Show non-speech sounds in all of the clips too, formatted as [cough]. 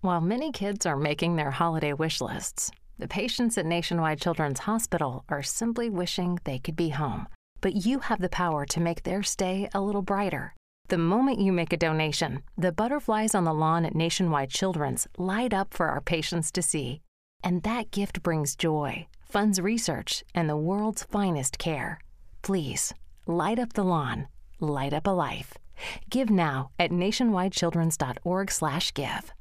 While many kids are making their holiday wish lists, the patients at Nationwide Children's Hospital are simply wishing they could be home. But you have the power to make their stay a little brighter. The moment you make a donation, the butterflies on the lawn at Nationwide Children's light up for our patients to see. And that gift brings joy, funds research, and the world's finest care. Please, light up the lawn, light up a life. Give now at nationwidechildrens.org/give.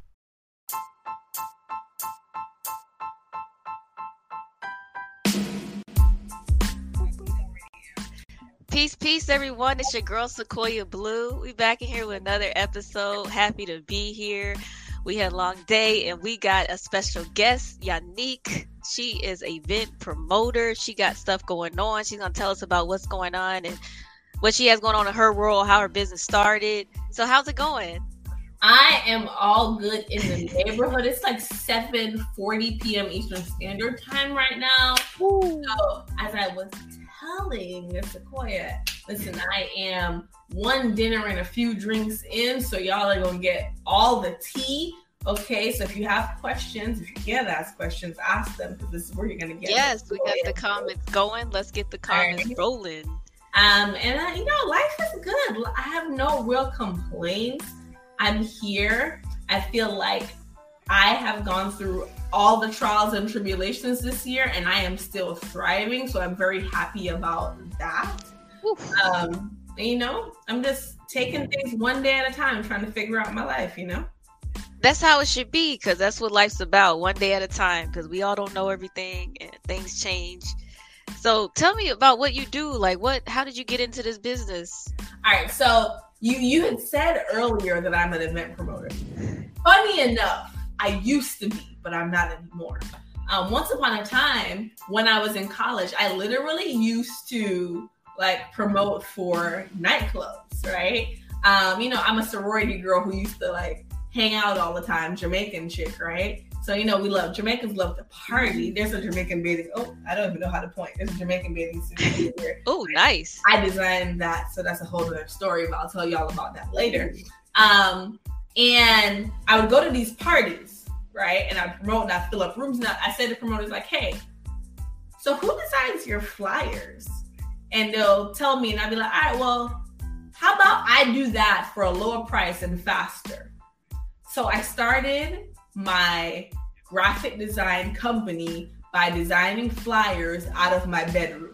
Peace, peace, everyone. It's your girl Siquoyia Blue. We back in here with another episode. Happy to be here. We had a long day and we got a special guest, Yanique. She is a event promoter. She got stuff going on. She's gonna tell us about what's going on and what she has going on in her world, how her business started. So how's it going? I am all good in the neighborhood. It's like 7:40 p.m. Eastern Standard Time right now. So as I was telling Siquoyia, listen, I am one dinner and a few drinks in, so y'all are gonna get all the tea. Okay, so if you have questions, if you can't ask questions, ask them because this is where you're gonna get. Yes, we got the comments going. Let's get the comments right. rolling. Um, and I, you know, life is good. I have no real complaints. I'm here. I feel like I have gone through all the trials and tribulations this year, and I am still thriving. So I'm very happy about that. Um, you know, I'm just taking things one day at a time, trying to figure out my life. You know. That's how it should be, because that's what life's about, one day at a time. Because we all don't know everything, and things change. So tell me about what you do. Like, what? How did you get into this business? All right. So you you had said earlier that I'm an event promoter. Funny enough, I used to be, but I'm not anymore. Um, once upon a time, when I was in college, I literally used to like promote for nightclubs, right? Um, you know, I'm a sorority girl who used to like hang out all the time, Jamaican chick, right? So you know, we love Jamaicans love to party. There's a Jamaican bathing. Oh, I don't even know how to point. There's a Jamaican bathing suit here. oh, nice. I designed that, so that's a whole other story. But I'll tell y'all about that later. Um, and I would go to these parties, right? And I promote and I fill up rooms. Now I say to promoters like, "Hey, so who designs your flyers?" And they'll tell me, and I'll be like, "All right, well, how about I do that for a lower price and faster?" So I started my graphic design company by designing flyers out of my bedroom.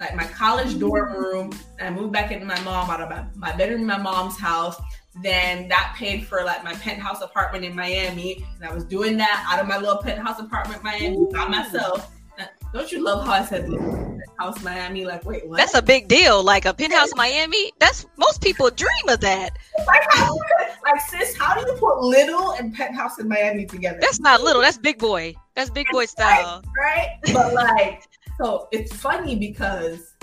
Like my college dorm room, I moved back into my mom out of my, my bedroom my mom's house. Then that paid for like my penthouse apartment in Miami. And I was doing that out of my little penthouse apartment in Miami by myself. Don't you love how I said penthouse Miami? Like, wait, what? That's a big deal. Like a penthouse Miami. That's most people dream of that. Like, how, like, sis, how do you put little and penthouse in Miami together? That's not little. That's big boy. That's big boy style. Right, right? But like, so it's funny because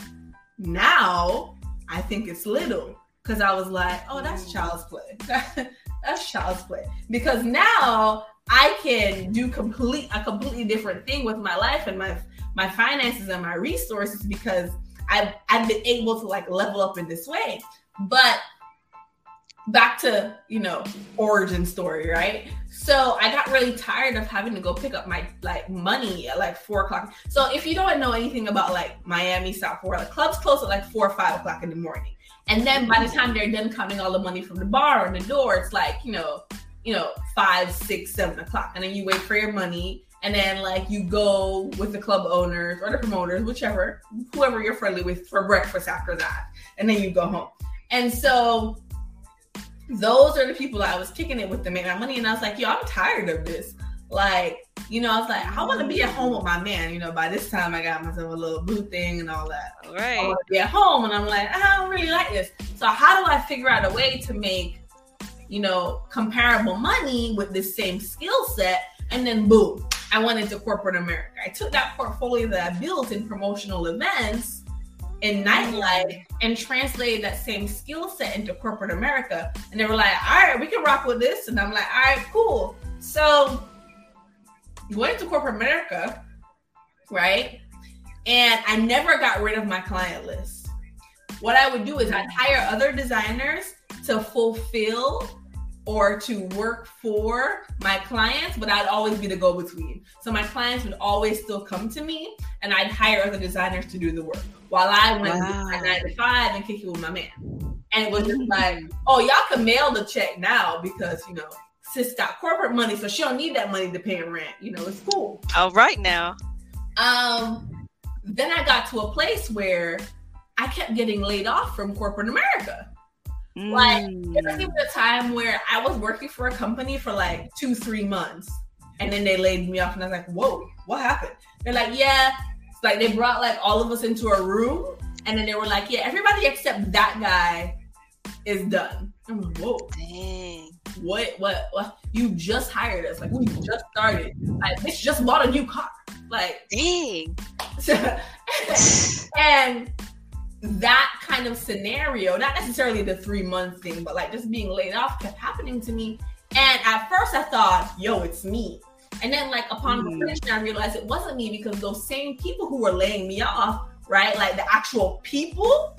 now I think it's little because I was like, oh, that's mm. child's play. [laughs] that's child's play. Because now I can do complete a completely different thing with my life and my my finances and my resources because I've I've been able to like level up in this way. But back to you know origin story, right? So I got really tired of having to go pick up my like money at like four o'clock. So if you don't know anything about like Miami South Florida, clubs close at like four or five o'clock in the morning. And then by the time they're done counting all the money from the bar and the door, it's like, you know, you know, five, six, seven o'clock. And then you wait for your money. And then like you go with the club owners or the promoters, whichever, whoever you're friendly with for breakfast after that. And then you go home. And so those are the people I was kicking it with to make my money. And I was like, yo, I'm tired of this. Like, you know, I was like, I want to be at home with my man. You know, by this time I got myself a little boo thing and all that. All right. I be at home, and I'm like, I don't really like this. So how do I figure out a way to make you know, comparable money with the same skill set. And then boom, I went into corporate America. I took that portfolio that I built in promotional events in nightlife and translated that same skill set into corporate America. And they were like, all right, we can rock with this. And I'm like, all right, cool. So went to corporate America, right? And I never got rid of my client list. What I would do is I'd hire other designers to fulfill or to work for my clients, but I'd always be the go between. So my clients would always still come to me and I'd hire other designers to do the work while I went wow. to nine to five and kick it with my man. And it was just like, oh, y'all can mail the check now because, you know, sis got corporate money, so she don't need that money to pay rent. You know, it's cool. All right now. Um, then I got to a place where I kept getting laid off from corporate America. Mm. Like there was even a time where I was working for a company for like two, three months, and then they laid me off, and I was like, "Whoa, what happened?" They're like, "Yeah." It's like they brought like all of us into a room, and then they were like, "Yeah, everybody except that guy is done." I'm like, "Whoa, dang." What, what, what? You just hired us. Like, we just started. Like, bitch just bought a new car. Like, dang. [laughs] and that kind of scenario, not necessarily the three month thing, but like just being laid off kept happening to me. And at first I thought, yo, it's me. And then like upon mm. reflection, I realized it wasn't me because those same people who were laying me off, right? Like the actual people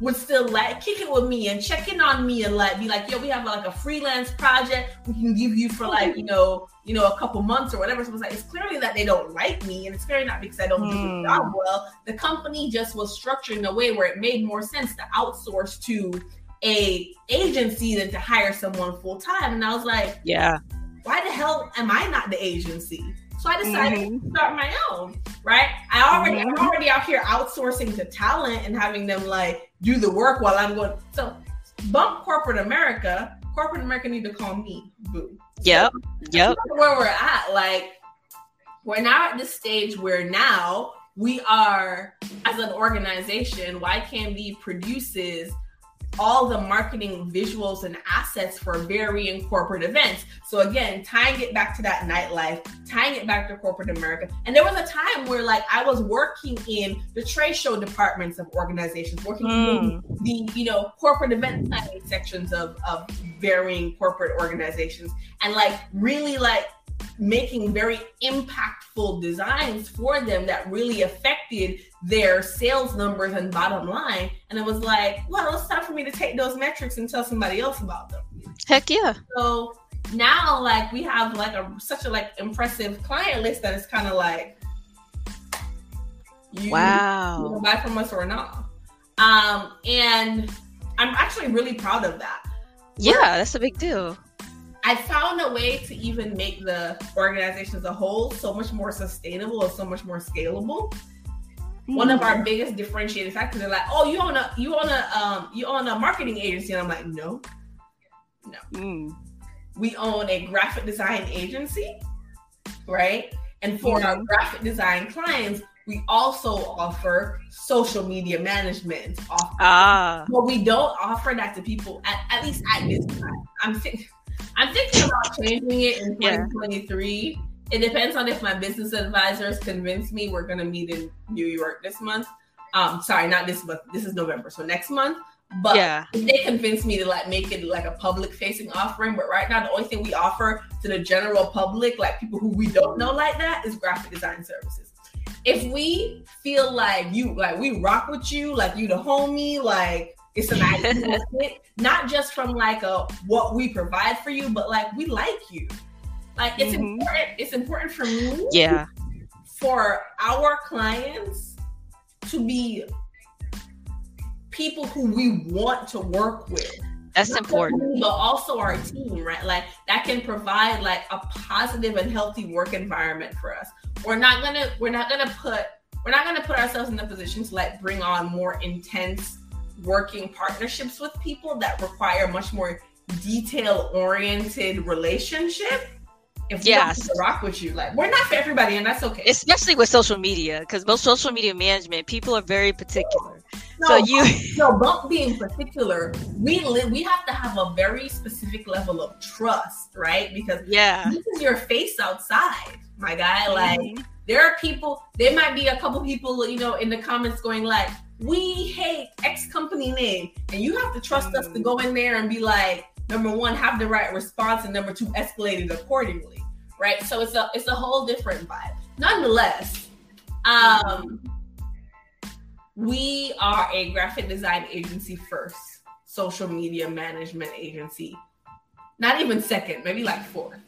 would still like kick it with me and check in on me and like be like, yo, we have like a freelance project we can give you for like, you know, you know, a couple months or whatever. So it's like it's clearly that they don't like me, and it's clearly not because I don't do the hmm. job well. The company just was structured in a way where it made more sense to outsource to a agency than to hire someone full time. And I was like, Yeah, why the hell am I not the agency? So I decided mm-hmm. to start my own, right? I already mm-hmm. I'm already out here outsourcing to talent and having them like do the work while I'm going. So bump corporate America. Corporate America need to call me boo. Yep. Yep. Where we're at, like we're now at this stage where now we are as an organization, YKMD produces all the marketing visuals and assets for varying corporate events. So again, tying it back to that nightlife, tying it back to corporate America. And there was a time where like I was working in the trade show departments of organizations, working mm. in the you know corporate event planning sections of, of varying corporate organizations and like really like making very impactful designs for them that really affected their sales numbers and bottom line. And it was like, well, it's time for me to take those metrics and tell somebody else about them. Heck yeah. So now like we have like a such a like impressive client list that it's kind of like you, wow you buy from us or not. Um and I'm actually really proud of that. Yeah, that's a big deal. I found a way to even make the organization as a whole so much more sustainable and so much more scalable. Mm. One of our hmm. biggest differentiating factors, they're like, "Oh, you own a you own a um you own a marketing agency," and I'm like, "No, no, mm. we own a graphic design agency, right? And for our graphic design clients, we also offer social media management. Ah, but we don't offer that to people at, at least at this time. I'm thinking." I'm thinking about changing it in 2023. Yeah. It depends on if my business advisors convince me we're going to meet in New York this month. Um, sorry, not this month. This is November, so next month. But yeah. if they convince me to like make it like a public facing offering, but right now the only thing we offer to the general public, like people who we don't know like that, is graphic design services. If we feel like you like we rock with you, like you the homie, like it's an [laughs] not just from like a what we provide for you, but like we like you. Like it's mm-hmm. important. It's important for me. Yeah. For our clients to be people who we want to work with. That's not important. Me, but also our team, right? Like that can provide like a positive and healthy work environment for us. We're not gonna we're not gonna put we're not gonna put ourselves in the position to like bring on more intense working partnerships with people that require much more detail oriented relationship if we yes. to rock with you like we're not for everybody and that's okay. Especially with social media because most social media management people are very particular. No, so you [laughs] no don't being particular we live we have to have a very specific level of trust right? Because yeah. this is your face outside my guy. Like mm-hmm. there are people there might be a couple people you know in the comments going like we hate X company name, and you have to trust us to go in there and be like, number one, have the right response, and number two, escalate it accordingly, right? So it's a it's a whole different vibe. Nonetheless, um, we are a graphic design agency first, social media management agency. not even second, maybe like fourth.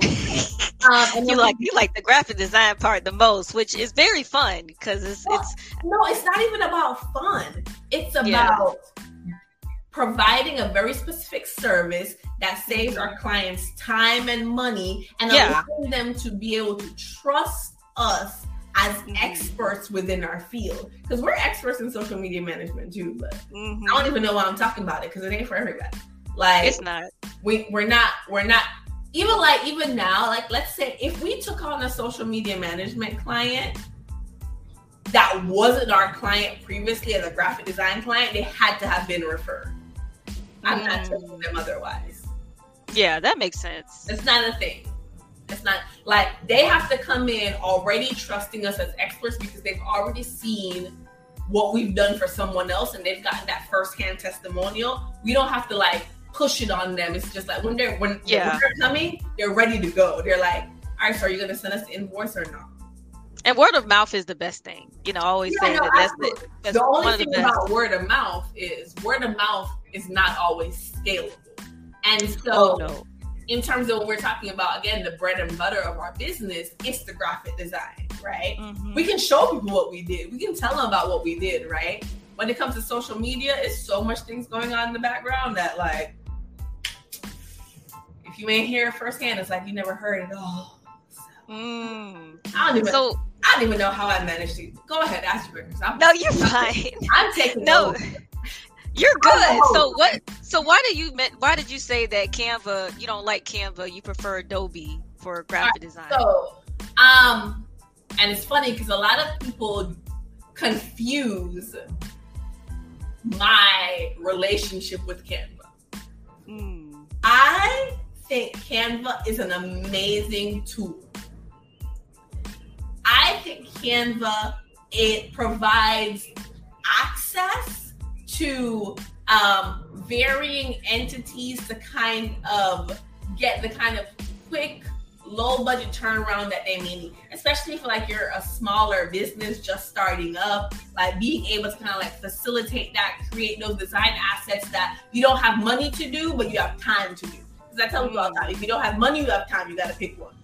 [laughs] um, you like you like the graphic design part the most, which is very fun because it's well, it's no, it's not even about fun. It's about yeah. Providing a very specific service that saves our clients time and money and yeah. allowing them to be able to trust us as mm-hmm. experts within our field because we're experts in social media management too but mm-hmm. i don't even know why i'm talking about it because it ain't for everybody like it's not we, we're not we're not even like even now like let's say if we took on a social media management client that wasn't our client previously as a graphic design client they had to have been referred i'm mm. not telling them otherwise yeah that makes sense it's not a thing it's not like they have to come in already trusting us as experts because they've already seen what we've done for someone else and they've gotten that firsthand testimonial. We don't have to like push it on them. It's just like when they're when, yeah. when they're coming, they're ready to go. They're like, all right, so are you gonna send us the invoice or not? And word of mouth is the best thing. You know, I always yeah, say no, that that's the, that's the only thing the about word of mouth is word of mouth is not always scalable. And so oh, no in terms of what we're talking about, again, the bread and butter of our business, it's the graphic design, right? Mm-hmm. We can show people what we did. We can tell them about what we did, right? When it comes to social media, it's so much things going on in the background that like if you ain't here firsthand, it's like you never heard it all. So, mm. I don't even so, I don't even know how I managed to go ahead, ask your No, you're fine. [laughs] I'm taking no. Over. You're good. So what? So why did you why did you say that Canva? You don't like Canva. You prefer Adobe for graphic right, design. So, um, and it's funny because a lot of people confuse my relationship with Canva. Mm. I think Canva is an amazing tool. I think Canva it provides access to um, varying entities to kind of get the kind of quick low budget turnaround that they need, especially if like you're a smaller business just starting up, like being able to kind of like facilitate that, create those design assets that you don't have money to do, but you have time to do. Because I tell people all the time, if you don't have money, you have time, you got to pick one.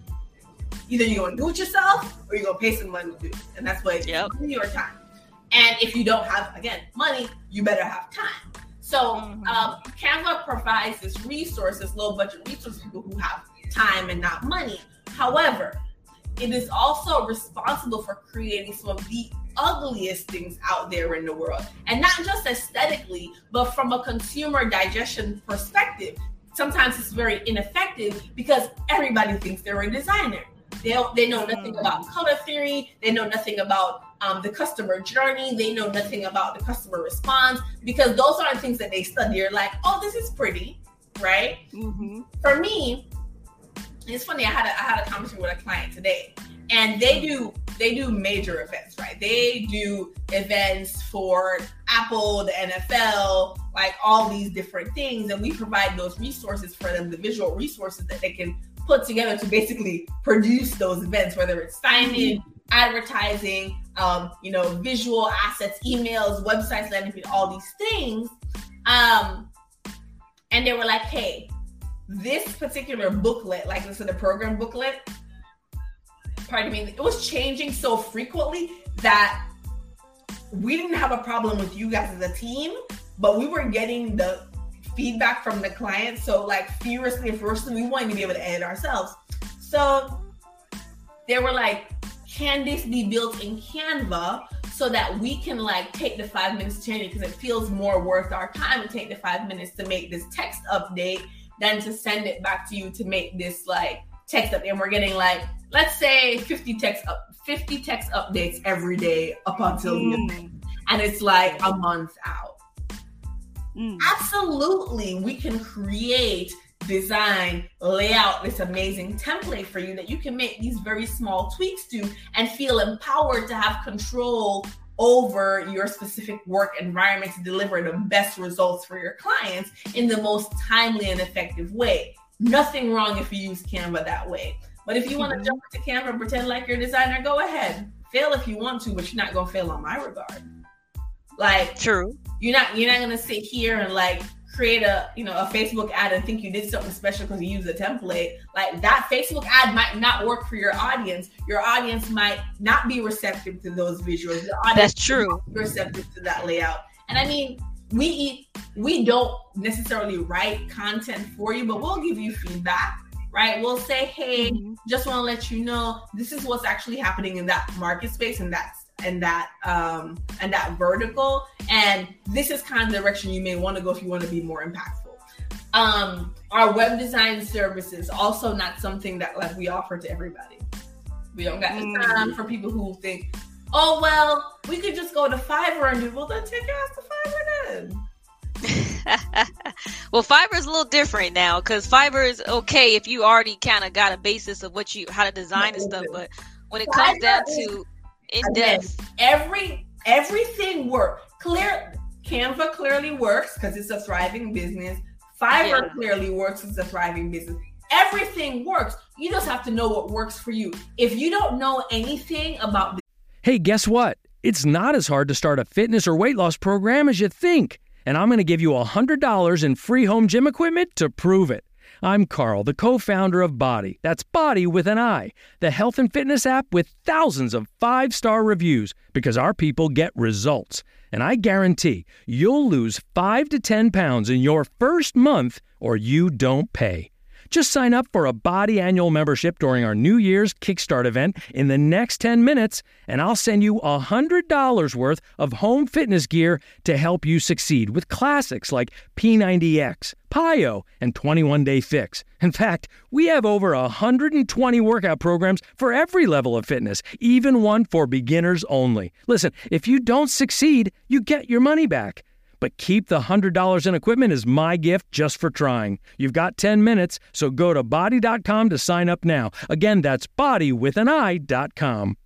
Either you're gonna do it yourself or you're gonna pay some money to do it. And that's what yep. your time. And if you don't have, again, money, you better have time. So mm-hmm. um, Canva provides this resource, this low budget resource for people who have time and not money. However, it is also responsible for creating some of the ugliest things out there in the world. And not just aesthetically, but from a consumer digestion perspective. Sometimes it's very ineffective because everybody thinks they're a designer. They, they know nothing mm. about color theory. They know nothing about um, the customer journey. They know nothing about the customer response because those aren't things that they study. You're like, oh, this is pretty, right? Mm-hmm. For me, it's funny. I had a, I had a conversation with a client today, and they do they do major events, right? They do events for Apple, the NFL, like all these different things, and we provide those resources for them, the visual resources that they can put together to basically produce those events, whether it's signage, advertising, um, you know, visual assets, emails, websites, landing page, all these things. Um, and they were like, hey, this particular booklet, like this is the program booklet, pardon me, it was changing so frequently that we didn't have a problem with you guys as a team, but we were getting the feedback from the client. So like furiously and ferociously, we wanted to be able to edit ourselves. So they were like, can this be built in Canva so that we can like take the five minutes to change it because it feels more worth our time to take the five minutes to make this text update than to send it back to you to make this like text update. and we're getting like let's say 50 text up 50 text updates every day up until mm. and it's like a month out mm. absolutely we can create design, lay out this amazing template for you that you can make these very small tweaks to and feel empowered to have control over your specific work environment to deliver the best results for your clients in the most timely and effective way. Nothing wrong if you use Canva that way. But if you want to mm-hmm. jump into Canva and pretend like you're a designer, go ahead. Fail if you want to, but you're not gonna fail on my regard. Like true. You're not you're not gonna sit here and like create a you know a Facebook ad and think you did something special because you use a template, like that Facebook ad might not work for your audience. Your audience might not be receptive to those visuals. That's true. receptive to that layout. And I mean, we eat, we don't necessarily write content for you, but we'll give you feedback. Right, we'll say, "Hey, mm-hmm. just want to let you know this is what's actually happening in that market space, and that's and that um and that vertical and this is kind of the direction you may want to go if you want to be more impactful um our web design services also not something that like we offer to everybody we don't got the time mm. for people who think oh well we could just go to fiverr and do well then take your ass to fiverr then [laughs] well, Fiverr is a little different now because Fiverr is okay if you already kind of got a basis of what you how to design and stuff. But when it comes down to in depth. Every everything works. Clear Canva clearly works because it's a thriving business. Fiverr yeah. clearly works as a thriving business. Everything works. You just have to know what works for you. If you don't know anything about Hey, guess what? It's not as hard to start a fitness or weight loss program as you think. And I'm going to give you $100 in free home gym equipment to prove it. I'm Carl, the co founder of BODi. That's BODi with an I, the health and fitness app with thousands of five star reviews because our people get results. And I guarantee you'll lose 5 to 10 pounds in your first month or you don't pay. Just sign up for a BODi annual membership during our New Year's Kickstart event in the next 10 minutes, and I'll send you $100 worth of home fitness gear to help you succeed with classics like P90X, PiYo, and 21 Day Fix. In fact, we have over 120 workout programs for every level of fitness, even one for beginners only. Listen, if you don't succeed, you get your money back. But keep the $100 in equipment as my gift just for trying. You've got 10 minutes, so go to bodi.com to sign up now. Again, that's bodi with an I.com.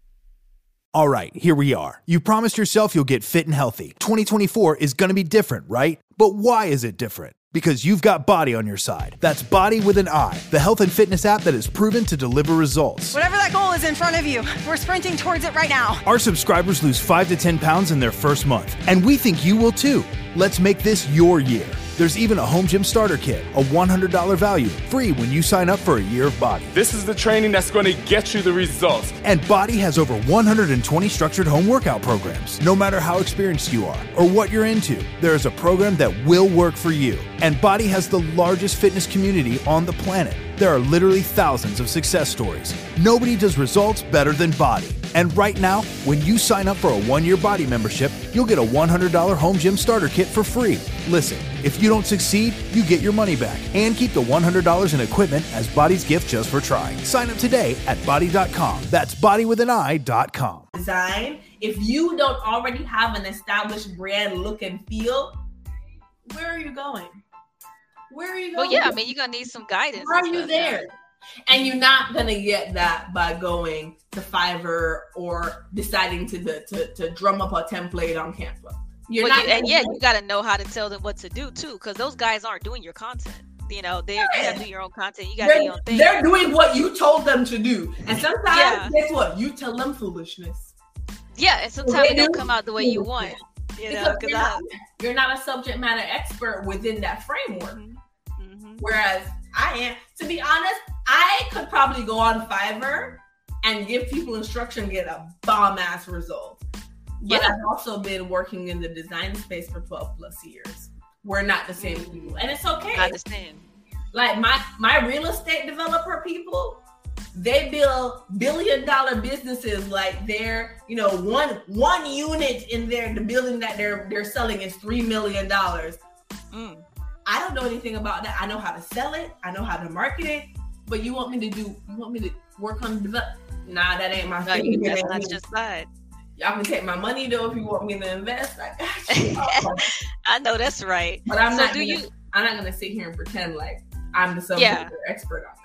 All right, here we are. You promised yourself you'll get fit and healthy. 2024 is going to be different, right? But why is it different? Because you've got BODi on your side. That's BODi with an I, the health and fitness app that is proven to deliver results. Whatever that goal is in front of you, we're sprinting towards it right now. Our subscribers lose 5 to 10 pounds in their first month, and we think you will too. Let's make this your year. There's even a home gym starter kit, a $100 value, free when you sign up for a year of BODi. This is the training that's going to get you the results. And BODi has over 120 structured home workout programs. No matter how experienced you are or what you're into, there is a program that will work for you. And BODi has the largest fitness community on the planet. There are literally thousands of success stories. Nobody does results better than BODi. And right now, when you sign up for a one year BODi membership, you'll get a $100 home gym starter kit for free. Listen, if you don't succeed, you get your money back and keep the $100 in equipment as BODi's gift just for trying. Sign up today at bodi.com. That's bodi with an I.com. Design. If you don't already have an established brand look and feel, where are you going? Where are you going? Well, yeah, I mean, you're gonna need some guidance. Why are you there? And you're not gonna get that by going to Fiverr or deciding to to, to drum up a template on Canva. You're well, not you, and yeah, you got to know how to tell them what to do too, because those guys aren't doing your content. You know, they yeah. you to do your own content. You got to do your own thing. They're doing what you told them to do, and sometimes yeah. guess what? You tell them foolishness. Yeah, and sometimes they don't come out the way you want. You know, because you're, not, you're not a subject matter expert within that framework. Mm-hmm. Whereas I am, to be honest, I could probably go on Fiverr and give people instruction and get a bomb ass result. But yeah. I've also been working in the design space for 12 plus years. We're not the same people. And it's okay. I understand. Like my my real estate developer people, they build billion dollar businesses like they're, you know, one one unit in their the building that they're they're selling is three million dollars. Mm. I don't know anything about that. I know how to sell it. I know how to market it. But you want me to do? You want me to work on develop? Nah, that ain't my no, thing. You, that's not just side. Y'all can take my money though if you want me to invest. I got [laughs] you. I know that's right. But I'm so not. Do gonna, you? I'm not gonna sit here and pretend like I'm the subject yeah. expert on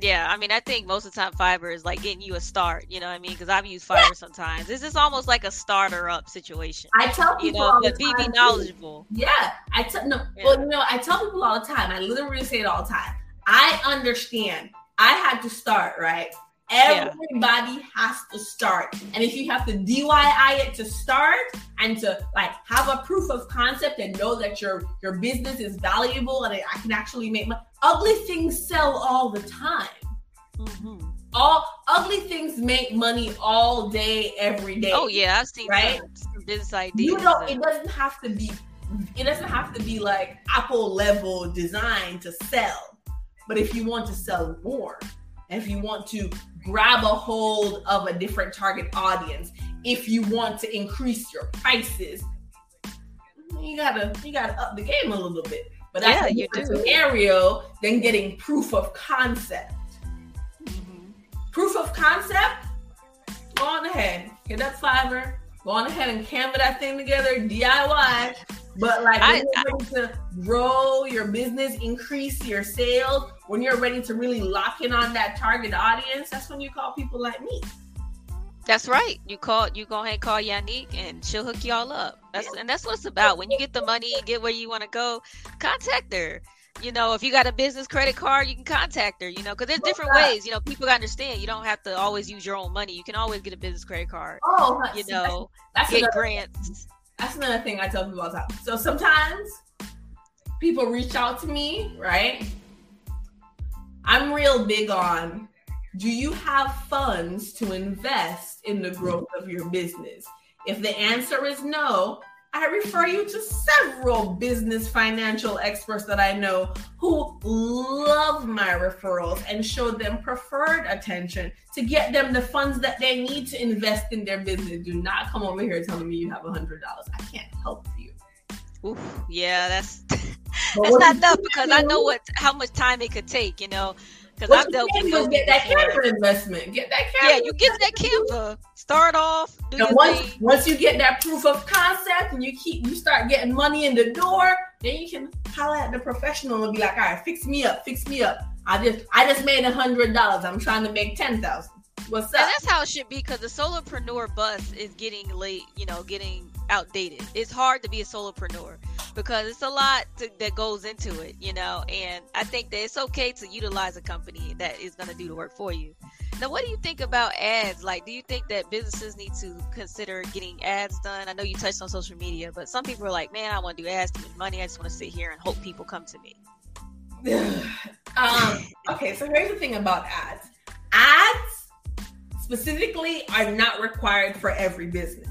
yeah, I mean, I think most of the time Fiverr is like getting you a start. You know what I mean? Because I've used Fiverr yeah. sometimes. This is almost like a starter up situation. I tell people, you know, but be, be knowledgeable. Yeah, I tell no. Yeah. Well, you know, I tell people all the time. I literally say it all the time. I understand. I had to start right. Everybody yeah. has to start. And if you have to DIY it to start and to like have a proof of concept and know that your your business is valuable and I can actually make money, ugly things sell all the time. Mm-hmm. All ugly things make money all day, every day. Oh yeah, I've seen right? business ideas. You know, it doesn't have to be it doesn't have to be like Apple level design to sell. But if you want to sell more, if you want to grab a hold of a different target audience, if you want to increase your prices, you gotta you gotta up the game a little bit. But that's yeah, a different scenario than getting proof of concept. Mm-hmm. Proof of concept, go on ahead, get that Fiverr, go on ahead and canva that thing together, DIY. But like when I, you're ready to grow your business, increase your sales, when you're ready to really lock in on that target audience, that's when you call people like me. That's right. You call you go ahead and call Yanique and she'll hook y'all up. That's and that's what it's about. When you get the money and get where you want to go, contact her. You know, if you got a business credit card, you can contact her. You know, because there's different ways. You know, people understand. You don't have to always use your own money. You can always get a business credit card. Oh, you know, that's, that's get grants that's another thing I tell people all the time. So sometimes people reach out to me, right? I'm real big on do you have funds to invest in the growth of your business? If the answer is no, I refer you to several business financial experts that I know who love my referrals and show them preferred attention to get them the funds that they need to invest in their business. Do not come over here telling me you have a hundred dollars. I can't help you. Oof, yeah, that's [laughs] that's not enough because I know what how much time it could take. You know, because I've dealt with get that Canva investment. Get that Canva. Yeah, you get that Canva. Start off. and once thing. once you get that proof of concept and you keep you start getting money in the door, then you can holler at the professional and be like, all right, fix me up, fix me up. I just I just made a hundred dollars. I'm trying to make ten thousand. What's up? And that's how it should be because the solopreneur bus is getting late. You know, getting outdated. It's hard to be a solopreneur because it's a lot to, that goes into it, you know. And I think that it's okay to utilize a company that is going to do the work for you. Now, what do you think about ads? Like, do you think that businesses need to consider getting ads done? I know you touched on social media, but some people are like, "Man, I want to do ads to make money. I just want to sit here and hope people come to me." [sighs] um, okay, so here's the thing about ads. Ads specifically are not required for every business.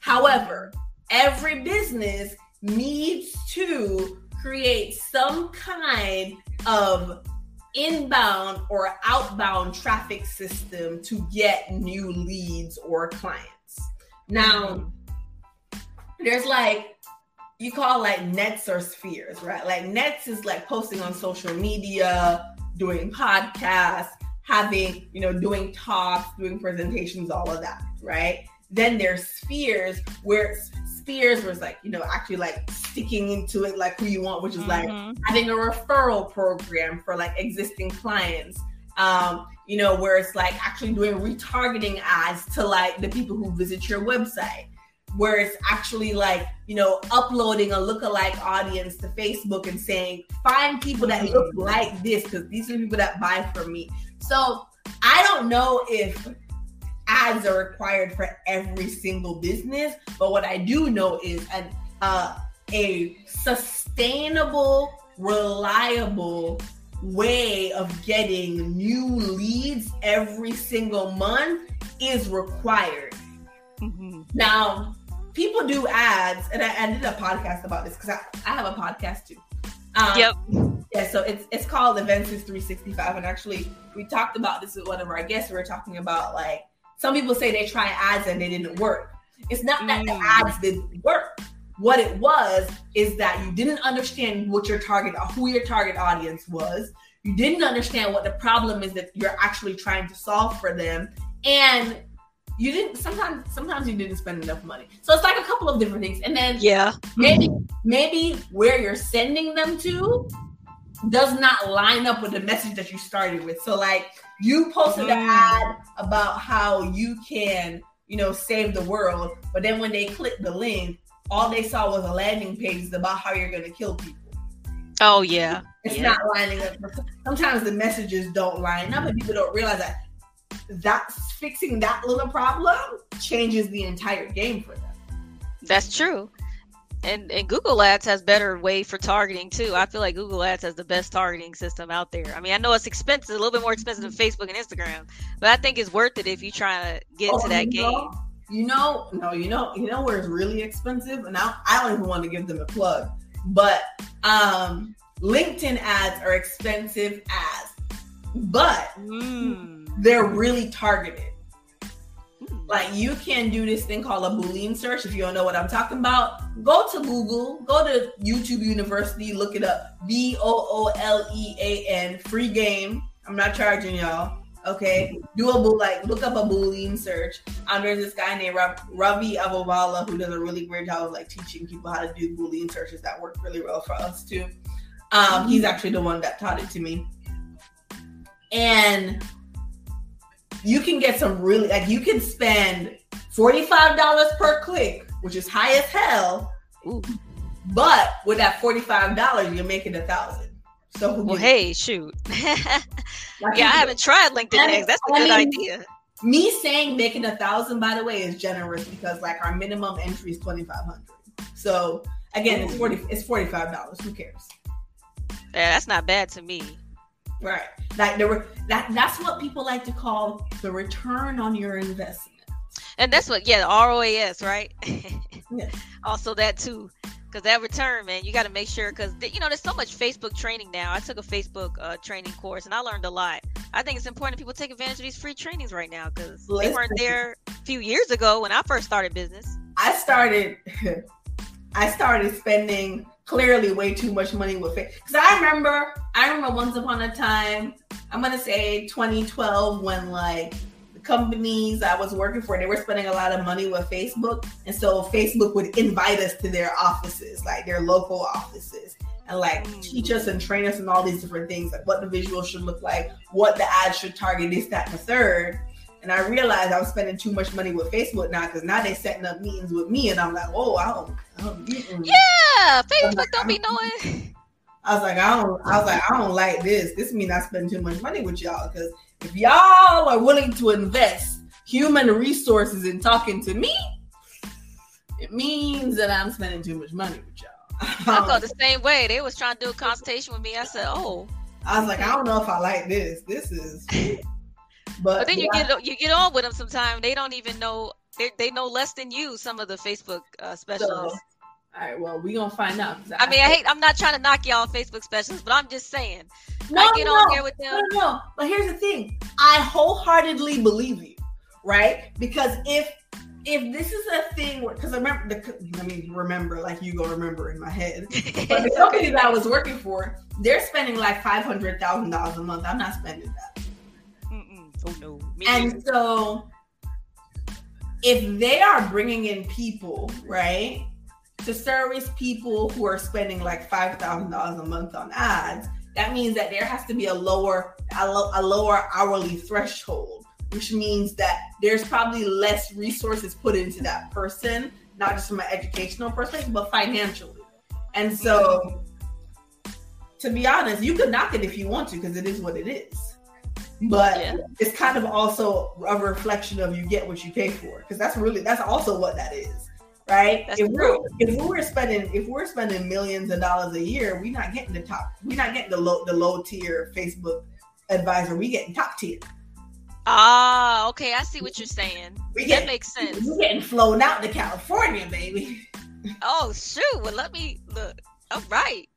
However, every business needs to create some kind of inbound or outbound traffic system to get new leads or clients. Now, there's like you call like nets or spheres, right? Like nets is like posting on social media, doing podcasts, having, you know, doing talks, doing presentations, all of that, right? Then there's spheres where spheres was like, you know, actually like sticking into it like who you want, which is mm-hmm. like having a referral program for like existing clients. Um, you know, where it's like actually doing retargeting ads to like the people who visit your website where it's actually like you know uploading a lookalike audience to Facebook and saying find people that look mm-hmm. like this because these are people that buy from me. So I don't know if ads are required for every single business. But what I do know is an uh, a sustainable, reliable way of getting new leads every single month is required. Mm-hmm. Now, people do ads, and I, I, did a podcast about this because I, I have a podcast too. Um, yep. Yeah, so it's it's called Events is 365, and actually we talked about this with one of our guests. We were talking about like some people say they try ads and they didn't work. It's not that mm. the ads didn't work. What it was is that you didn't understand what your target, who your target audience was. You didn't understand what the problem is that you're actually trying to solve for them, and you didn't. Sometimes, sometimes you didn't spend enough money. So it's like a couple of different things, and then yeah, maybe maybe where you're sending them to does not line up with the message that you started with. So like you posted an mm. ad about how you can, you know, save the world, but then when they clicked the link, all they saw was a landing page about how you're going to kill people. Oh yeah, it's yeah. not lining up. Sometimes the messages don't line up, and people don't realize that that's fixing that little problem changes the entire game for them. That's true. And and Google Ads has better way for targeting too. I feel like Google Ads has the best targeting system out there. I mean, I know it's expensive, a little bit more expensive than Facebook and Instagram, but I think it's worth it if you try to get oh, into that game. Know, you know, no, you know, you know where it's really expensive, and I, I don't even want to give them a plug, but um, LinkedIn ads are expensive ads, but mm. they're really targeted. Like you can do this thing called a Boolean search. If you don't know what I'm talking about, go to Google, go to YouTube University, look it up. B O O L E A N, free game. I'm not charging y'all. Okay, do a bool like look up a boolean search. There's this guy named Ravi Agarwala who does a really great job of like teaching people how to do boolean searches that work really well for us too. Um, he's actually the one that taught it to me, and you can get some really like you can spend forty five dollars per click, which is high as hell. Ooh. But with that forty five dollars, you're making a thousand. So well, hey, shoot. [laughs] yeah, I haven't tried LinkedIn ads. That's a I good mean, idea. Me saying making a thousand, by the way, is generous because like our minimum entry is twenty five hundred. So again, it's forty. It's forty five dollars. Who cares? Yeah, that's not bad to me. Right. Like the re- that that's what people like to call the return on your investment. And that's what yeah, ROAS, right? [laughs] yeah. Also that too because that return, man, you got to make sure because you know there's so much Facebook training now. I took a Facebook uh, training course and I learned a lot. I think it's important people take advantage of these free trainings right now because they weren't there a few years ago when I first started business. I started, [laughs] I started spending clearly way too much money with it because I remember, I remember once upon a time, I'm gonna say 2012 when like the companies I was working for, they were spending a lot of money with Facebook. And so Facebook would invite us to their offices, like their local offices, and like mm. teach us and train us in all these different things, like what the visual should look like, what the ad should target, this, that, and the third. And I realized I was spending too much money with Facebook now because now they're setting up meetings with me, and I'm like, oh, I don't, I don't yeah, Facebook like, don't be knowing. I was like, I don't, I was like, I don't like this. This means I spend too much money with y'all because if y'all are willing to invest human resources in talking to me, it means that I'm spending too much money with y'all. [laughs] I felt the same way. They was trying to do a consultation with me. I said, "Oh." I was like, I don't know if I like this. This is. [laughs] But, but then you get you get on with them sometimes. They don't even know. They, they know less than you. Some of the Facebook uh, specialists. So, all right, well, we gonna find out. I, I mean, I hate. I'm not trying to knock y'all Facebook specialists, but I'm just saying. No, I get no, on here with them. No, no, but here's the thing. I wholeheartedly believe you, right? Because if if this is a thing because I remember, the, I mean, remember, like you go remember in my head, [laughs] but the company that I was working for, they're spending like five hundred thousand dollars a month. I'm not spending that. Oh no. Me and either. so, if they are bringing in people, right? to service people who are spending like five thousand dollars a month on ads, that means that there has to be a lower a, lo- a lower hourly threshold, which means that there's probably less resources put into that person, not just from an educational perspective, but financially. And so, to be honest, you could knock it if you want to, because it is what it is. But yeah. it's kind of also a reflection of you get what you pay for, because that's really that's also what that is right? That's if we're if we're spending if we're spending millions of dollars a year, we're not getting the top. We're not getting the low the low tier Facebook advisor. We getting top tier. Ah, okay. I see what you're saying. We that getting, makes sense. We're getting flown out to California, baby. Oh shoot! Well, let me look. All right.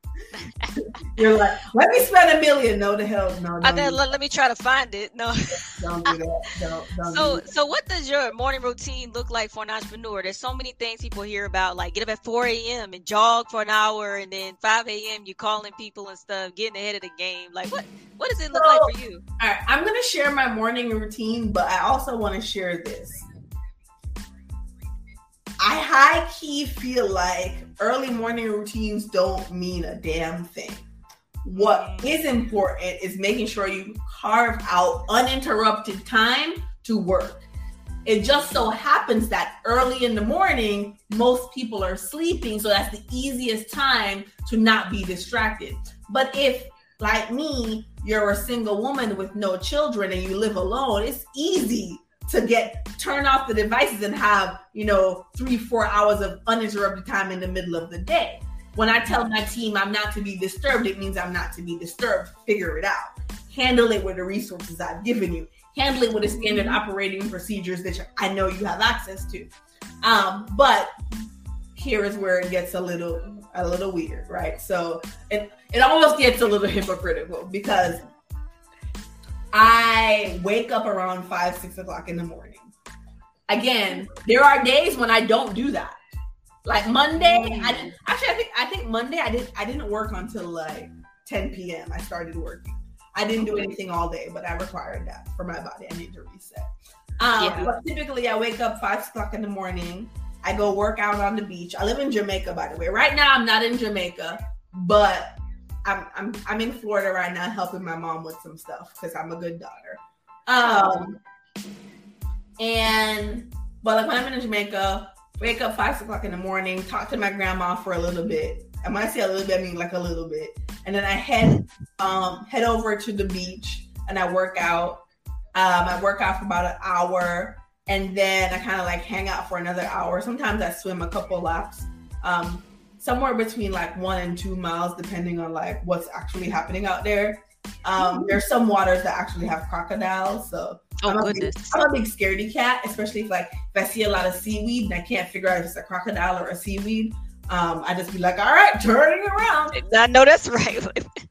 You're like, let me spend a million. No, the hell, no. I then let, let, me try to find it. No. [laughs] don't do that. Don't, don't so, so what does your morning routine look like for an entrepreneur? There's so many things people hear about, like get up at 4 a.m. and jog for an hour, and then 5 a.m. you're calling people and stuff, getting ahead of the game. Like, what what does it look so, like for you? All right, I'm gonna share my morning routine, but I also want to share this. I high key feel like early morning routines don't mean a damn thing. What mm. important is making sure you carve out uninterrupted time to work. It just so happens that early in the morning, most people are sleeping. So that's the easiest time to not be distracted. But if like me, you're a single woman with no children and you live alone, it's easy to get turn off the devices and have, you know, three, four hours of uninterrupted time in the middle of the day. When I tell my team I'm not to be disturbed, it means I'm not to be disturbed. Figure it out. Handle it with the resources I've given you. Handle it with the standard operating procedures that I know you have access to. Um, but here is where it gets a little a little weird, right? So it it almost gets a little hypocritical because I wake up around five, six o'clock in the morning. Again, there are days when I don't do that. Like Monday, I didn't actually I think I think Monday I didn't I didn't work until like 10 p.m. I started working. I didn't do anything all day, but I required that for my body. I need to reset. Um, yeah. But typically, I wake up five o'clock in the morning. I go work out on the beach. I live in Jamaica, by the way. Right now, I'm not in Jamaica, but I'm I'm I'm in Florida right now, helping my mom with some stuff because I'm a good daughter. Um, and but like when I'm in Jamaica, wake up five o'clock in the morning, talk to my grandma for a little bit. And when I say a little bit, I mean like a little bit. And then I head um head over to the beach and I work out. Um, I work out for about an hour and then I kind of like hang out for another hour. Sometimes I swim a couple laps. Um, somewhere between like one and two miles, depending on like what's actually happening out there. Um, there's some waters that actually have crocodiles, so oh, I'm, goodness. A big, I'm a big scaredy cat, especially if like if I see a lot of seaweed and I can't figure out if it's a crocodile or a seaweed. Um, I just be like, all right, turning around. I know that's right.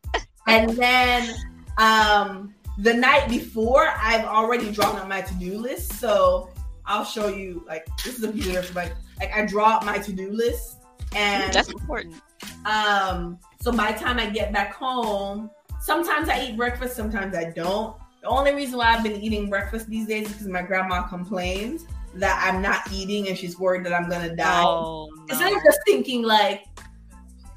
[laughs] and then um, the night before, I've already drawn up my to-do list. So I'll show you like this is a piece of like like I draw up my to-do list and that's important. Um, so by the time I get back home, sometimes I eat breakfast, sometimes I don't. The only reason why I've been eating breakfast these days is because my grandma complains that I'm not eating and she's worried that I'm gonna die. Oh, no. Instead of just thinking like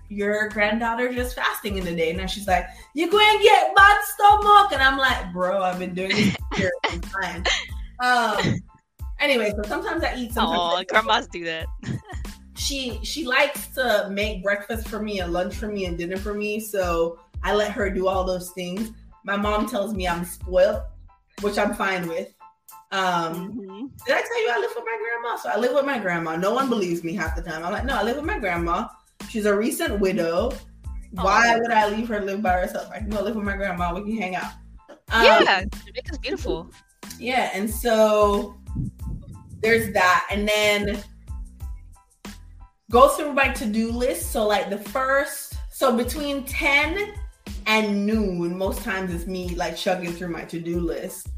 your granddaughter just fasting in the day. Now she's like, you go and get bad stomach. And I'm like, bro, I've been doing this for a time. [laughs] Um anyway, so sometimes I eat sometimes. Oh, grandmas do that. [laughs] she she likes to make breakfast for me and lunch for me and dinner for me. So I let her do all those things. My mom tells me I'm spoiled, which I'm fine with. Um, mm-hmm. Did I tell you I live with my grandma? So I live with my grandma. No one believes me half the time. I'm like, no, I live with my grandma. She's a recent widow. Why would I leave her live by herself? I can go live with my grandma. We can hang out. Um, yeah, Jamaica's beautiful. Yeah, and so there's that, and then go through my to-do list. So like the first, so between 10 and noon, most times it's me like chugging through my to-do list.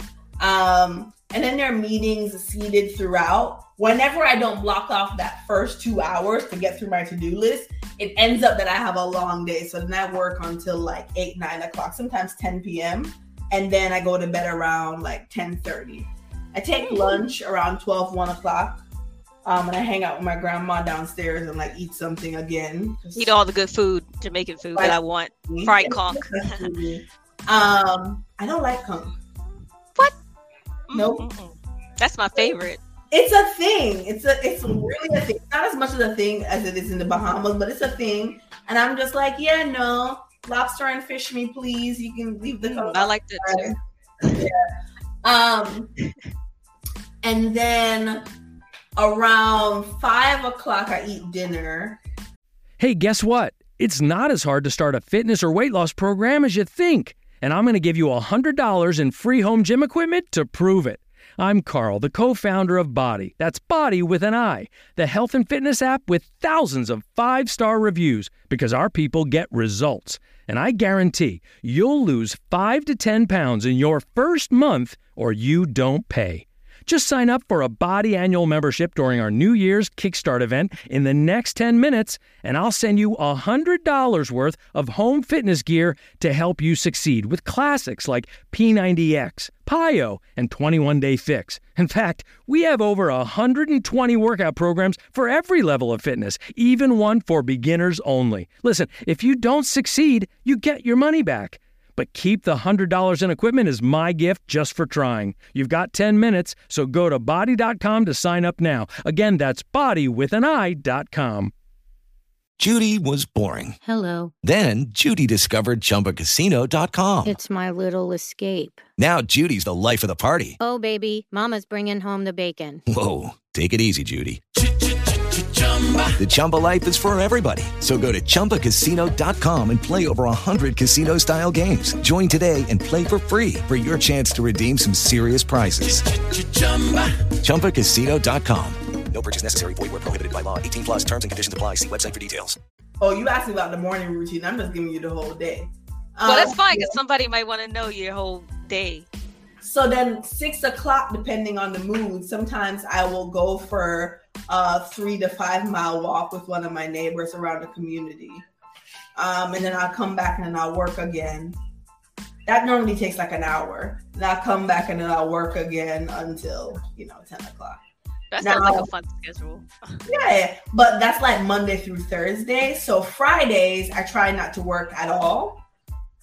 Um, and then there are meetings seated throughout. Whenever I don't block off that first two hours to get through my to-do list, it ends up that I have a long day. So then I work until like eight, nine o'clock, sometimes 10 p.m. And then I go to bed around like 10 30. I take lunch around 12, 1 o'clock. Um, and I hang out with my grandma downstairs and like eat something again. Eat all the good food, Jamaican food that I want. Fried conch. [laughs] um, I don't like conch. What? Nope. Mm-mm. That's my favorite. It's a thing. It's a. It's really a thing. It's not as much of a thing as it is in the Bahamas, but it's a thing. And I'm just like, yeah, no, lobster and fish me, please. You can leave the. Mm, I like that too. yeah. Um, and then around five o'clock, I eat dinner. Hey, guess what? It's not as hard to start a fitness or weight loss program as you think. And I'm going to give you $100 in free home gym equipment to prove it. I'm Carl, the co founder of BODi. That's BODi with an I, the health and fitness app with thousands of five star reviews because our people get results. And I guarantee you'll lose 5 to 10 pounds in your first month or you don't pay. Just sign up for a BODi annual membership during our New Year's Kickstart event in the next 10 minutes, and I'll send you $100 worth of home fitness gear to help you succeed with classics like P90X, PiYo, and 21 Day Fix. In fact, we have over 120 workout programs for every level of fitness, even one for beginners only. Listen, if you don't succeed, you get your money back. But keep the $100 in equipment as my gift just for trying. You've got 10 minutes, so go to bodi.com to sign up now. Again, that's bodi with an I.com. Judy was boring. Hello. Then Judy discovered ChumbaCasino.com. It's my little escape. Now Judy's the life of the party. Oh, baby, Mama's bringing home the bacon. Whoa, take it easy, Judy. The Chumba life is for everybody. So go to ChumbaCasino.com and play over 100 casino style games. Join today and play for free for your chance to redeem some serious prizes. ChumbaCasino.com. No purchase necessary. Void where prohibited by law. 18 plus terms and conditions apply. See website for details. Oh, you asked me about the morning routine. I'm just giving you the whole day. Well, that's Um, fine because somebody might want to know your whole day. So then six o'clock, depending on the mood, sometimes I will go for a three to five mile walk with one of my neighbors around the community. Um, and then I'll come back and then I'll work again. That normally takes like an hour. Then I'll come back and then I'll work again until, you know, 10 o'clock. That Now- sounds like a fun schedule. [laughs] Yeah, but that's like Monday through Thursday. So Fridays, I try not to work at all.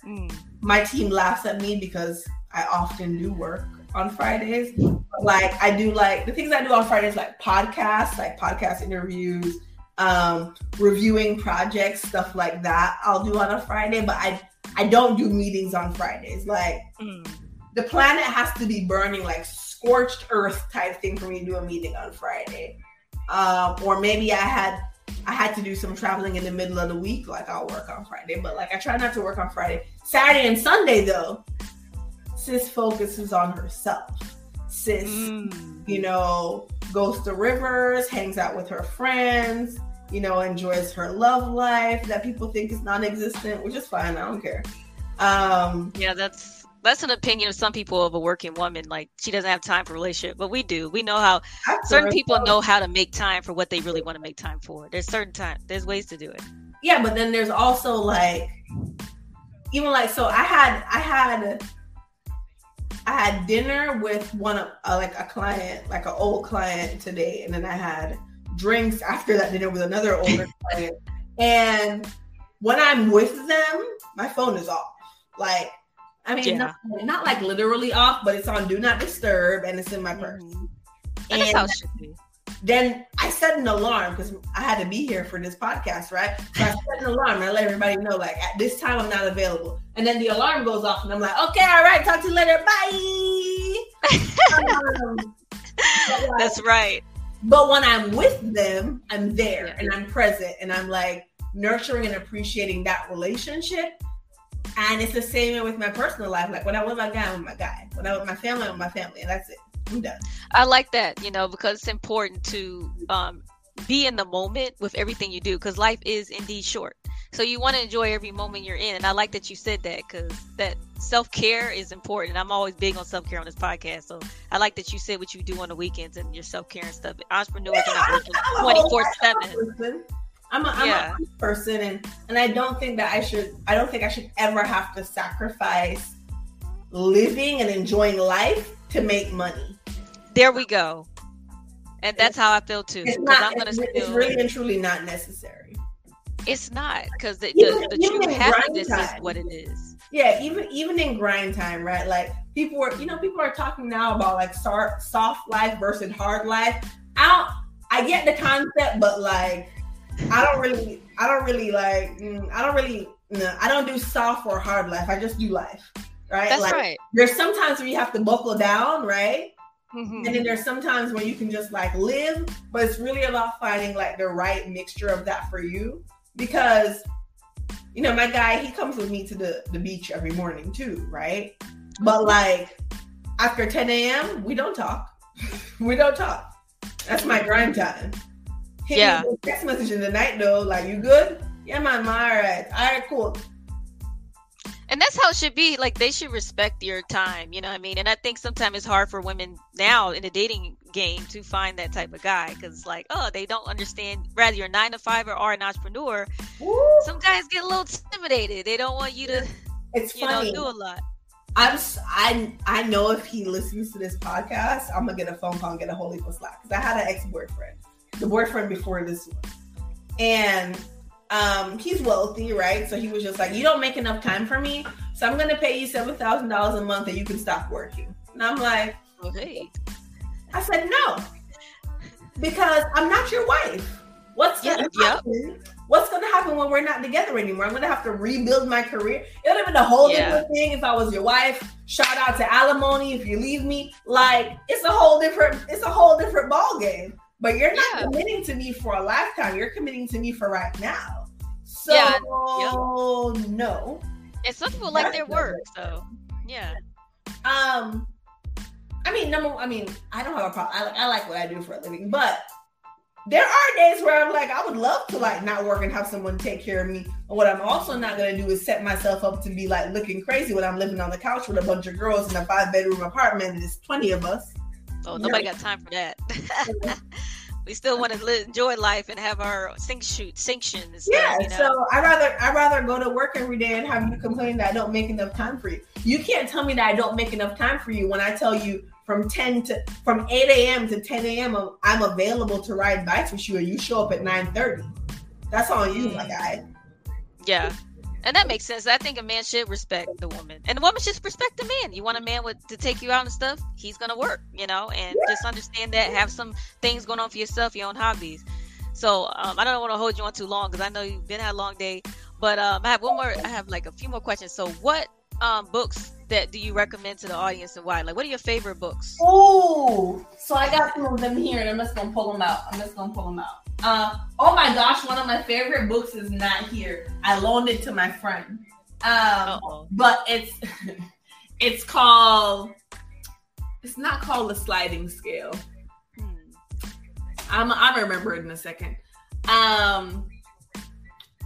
Mm. My team laughs at me because I often do work on Fridays. But, like I do like the things I do on Fridays, like podcasts, like podcast interviews, um, reviewing projects, stuff like that. I'll do on a Friday, but I I don't do meetings on Fridays. Like Mm. the planet has to be burning like scorched earth type thing for me to do a meeting on Friday. Um, or maybe I had I had to do some traveling in the middle of the week, like I'll work on Friday. But like I try not to work on Friday. Saturday and Sunday though, sis focuses on herself. Sis, Mm. you know, goes to rivers, hangs out with her friends, you know, enjoys her love life that people think is non-existent, which is fine. I don't care. Um, Yeah, that's that's an opinion of some people of a working woman. Like she doesn't have time for relationship, but we do. We know how certain people know how to make time for what they really want to make time for. There's certain time. There's ways to do it. yeah but then there's also like even like so i had i had i had dinner with one of uh, like a client like an old client today and then i had drinks after that dinner with another older [laughs] client and when i'm with them my phone is off like i mean Yeah. not, not like literally off but it's on do not disturb and it's in my purse Mhm. And that's how it should be. Then I set an alarm because I had to be here for this podcast, right? So I set an alarm and I let everybody know, like, at this time I'm not available. And then the alarm goes off, and I'm like, okay, all right, talk to you later, bye. [laughs] Um, like, That's right. but when I'm with them, I'm there Yeah. and I'm present and I'm like nurturing and appreciating that relationship. And it's the same with my personal life. Like when I was my guy, I'm with my guy. When I'm with my family, I'm with my family. And that's it. I'm done. I like that, you know, because it's important to um, be in the moment with everything you do because life is indeed short. So you want to enjoy every moment you're in. And I like that you said that because that self care is important. I'm always big on self care on this podcast. So I like that you said what you do on the weekends and your self care and stuff. Entrepreneurs are not working I'm a whole 24 life 7. I'm a, I'm Yeah. a person, and and I don't think that I should. I don't think I should ever have to sacrifice living and enjoying life to make money. There we go. And that's how I feel too. It's not. It's, still. it's really and truly not necessary. It's not because the, Even- the, the even true in happiness grind is time. what it is. Yeah, even even in grind time, right? Like people are, you know, people are talking now about like soft soft life versus hard life. I don't. I get the concept, but like, I don't really, I don't really like, mm, I don't really, no, I don't do soft or hard life. I just do life, right? That's like, right. There's sometimes where you have to buckle down, right? Mhm. And then there's sometimes where you can just like live, but it's really about finding like the right mixture of that for you. Because, you know, my guy, he comes with me to the, the beach every morning too, right? But like after 10 a.m., we don't talk. [laughs] we don't talk. That's my grind time. Hit me Yeah. with a text message in the night though, like you good? Yeah, man, man, all right. All right, cool. And that's how it should be. Like they should respect your time. You know what I mean? And I think sometimes it's hard for women now in the dating game to find that type of guy because, like, oh, they don't understand. Rather you're nine to five or are an entrepreneur. Woo. Some guys get a little intimidated. They don't want you to, It's you know, funny. do a lot. I'm I I know if he listens to this podcast, I'm gonna get a phone call and get a holy for slack because I had an ex boyfriend, the boyfriend before this one, and um he's wealthy, right? So he was just like, you don't make enough time for me, so I'm gonna pay you seven thousand dollars a month and you can stop working. And I'm like, Okay. I said no, because I'm not your wife. What's gonna happen? What's gonna happen when we're not together anymore? I'm gonna have to rebuild my career. It would have been a whole Yeah. different thing if I was your wife. Shout out to alimony if you leave me. Like it's a whole different, it's a whole different ball game. But you're not Yeah. committing to me for a lifetime. You're committing to me for right now. So Yeah, no. And some people like That's their not work, so yeah. Um, I mean, number. I mean, I don't have a problem. I, like- I like what I do for a living, but there are days where I'm like, I would love to like not work and have someone take care of me. And what I'm also not gonna do is set myself up to be like looking crazy when I'm living on the couch with a bunch of girls in a five bedroom apartment and there's 20 of us. Oh, nobody got time for that. [laughs] we still want to li- enjoy life and have our sink shoot sanction and stuff. Yeah, you know? so I rather I rather go to work every day and have you complain that I don't make enough time for you. You can't tell me that I don't make enough time for you when I tell you from 10 to from 8 a.m. to 10 a.m. I'm- I'm available to ride bikes with you and you show up at 9:30. That's on you, my mm. guy. Yeah. And that makes sense. I think a man should respect the woman, and the woman should respect the man. You want a man with to take you out and stuff, he's gonna work, you know, and just understand that. Have some things going on for yourself, your own hobbies. So um, I don't want to hold you on too long because I know you've been had a long day. But um, I have one more. I have like a few more questions. So what um, books that do you recommend to the audience and why? Like, what are your favorite books? Oh, so I got some of them here, and I'm just gonna pull them out. I'm just gonna pull them out. Uh, oh my gosh, one of my favorite books is not here. I loaned it to my friend. Um, but it's [laughs] it's called. It's not called the sliding scale. I'm I remember it in a second. Um.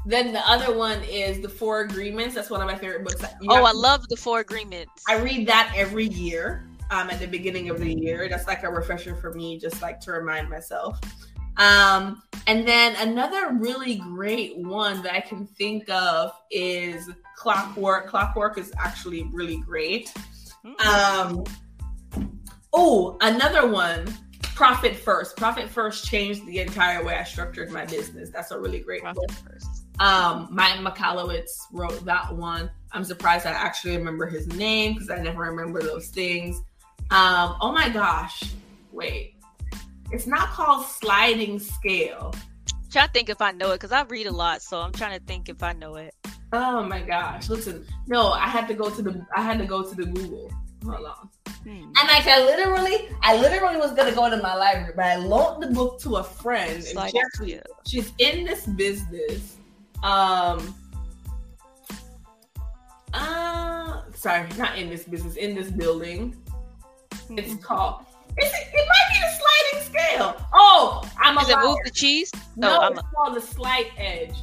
Then the other one is the Four Agreements. That's one of my favorite books. You Oh, I to- love the Four Agreements. I read that every year um, at the beginning of the year. That's like a refresher for me, just like to remind myself. Um, and then another really great one that I can think of is Clockwork. Clockwork is actually really great. Um, oh, another one, Profit First. Profit First changed the entire way I structured my business. That's a really great book. Um, Mike Michalowicz wrote that one. I'm surprised I actually remember his name because I never remember those things. Um, oh my gosh, wait, it's not called sliding scale. trying to think if I know it because I read a lot, so I'm trying to think if I know it. Oh my gosh, listen, no, I had to go to the I had to go to the Google. Hold on. And like I literally, I literally was gonna go to my library, but I loaned the book to a friend. And Sliding she she's in this business. Um, uh, sorry, not in this business, in this building. It's called. It's, it might be the sliding scale. Oh, I'm a Is it. Move the Cheese? No, Oh, I'm it's a- called the slight edge.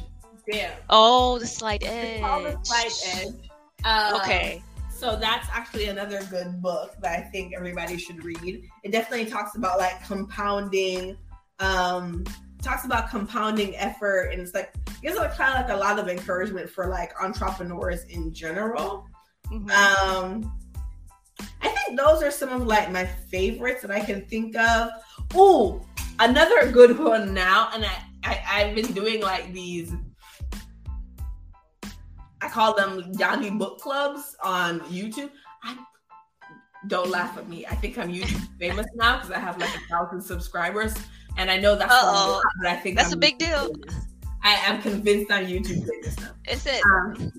Damn. Oh, the slight It's called the edge. slight edge. Um, Okay. So that's actually another good book that I think everybody should read. It definitely talks about like compounding, um, talks about compounding effort, and it's like gives like kind of like a lot of encouragement for like entrepreneurs in general. Mm-hmm. Um, I think those are some of like my favorites that I can think of. Ooh, another good one now, and I, I I've been doing like these I call them Yanni book clubs on YouTube. I don't laugh at me. I think I'm YouTube [laughs] famous now because I have like a thousand subscribers, and I know that's a lot, but I think That's I'm a big deal. famous. I am convinced I'm YouTube famous now. It's it. Um,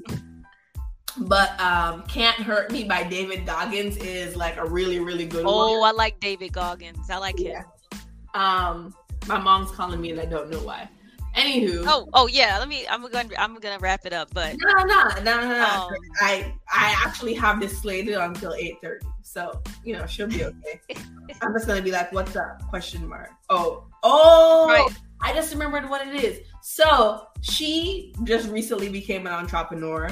but um, "Can't Hurt Me" by David Goggins is like a really, really good Oh, one. I like David Goggins. I like him. Um, my mom's calling me, and I don't know why. Anywho, Oh, oh yeah. Let me. I'm gonna. I'm gonna wrap it up. But No, no, no, no, no. Um, I I actually have this slated until eight thirty, so you know she'll be okay. [laughs] I'm just gonna be like, "What's up?" Question mark. Oh, oh, Right. I just remembered what it is. So she just recently became an entrepreneur.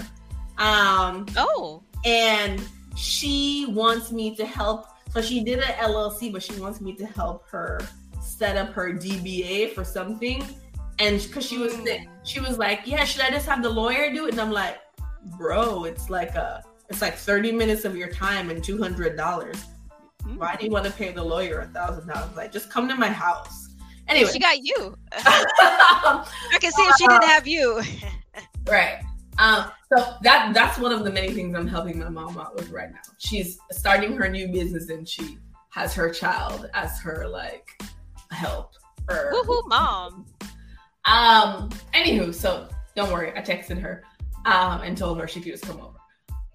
Um. Oh. And she wants me to help. So she did an LLC, but she wants me to help her set up her DBA for something. And because she was sick, she was like, "Yeah, should I just have the lawyer do it?" And I'm like, "Bro, it's like a, it's like 30 minutes of your time and two hundred dollars. Why do you want to pay the lawyer a thousand dollars? Like, just come to my house." Anyway, she got you. [laughs] I can see if she didn't have you. [laughs] right. Um, so that that's one of the many things I'm helping my mom out with right now. She's starting her new business and she has her child as her like help. Or Woohoo, mom. Um, anywho, so don't worry, I texted her um and told her she could just come over.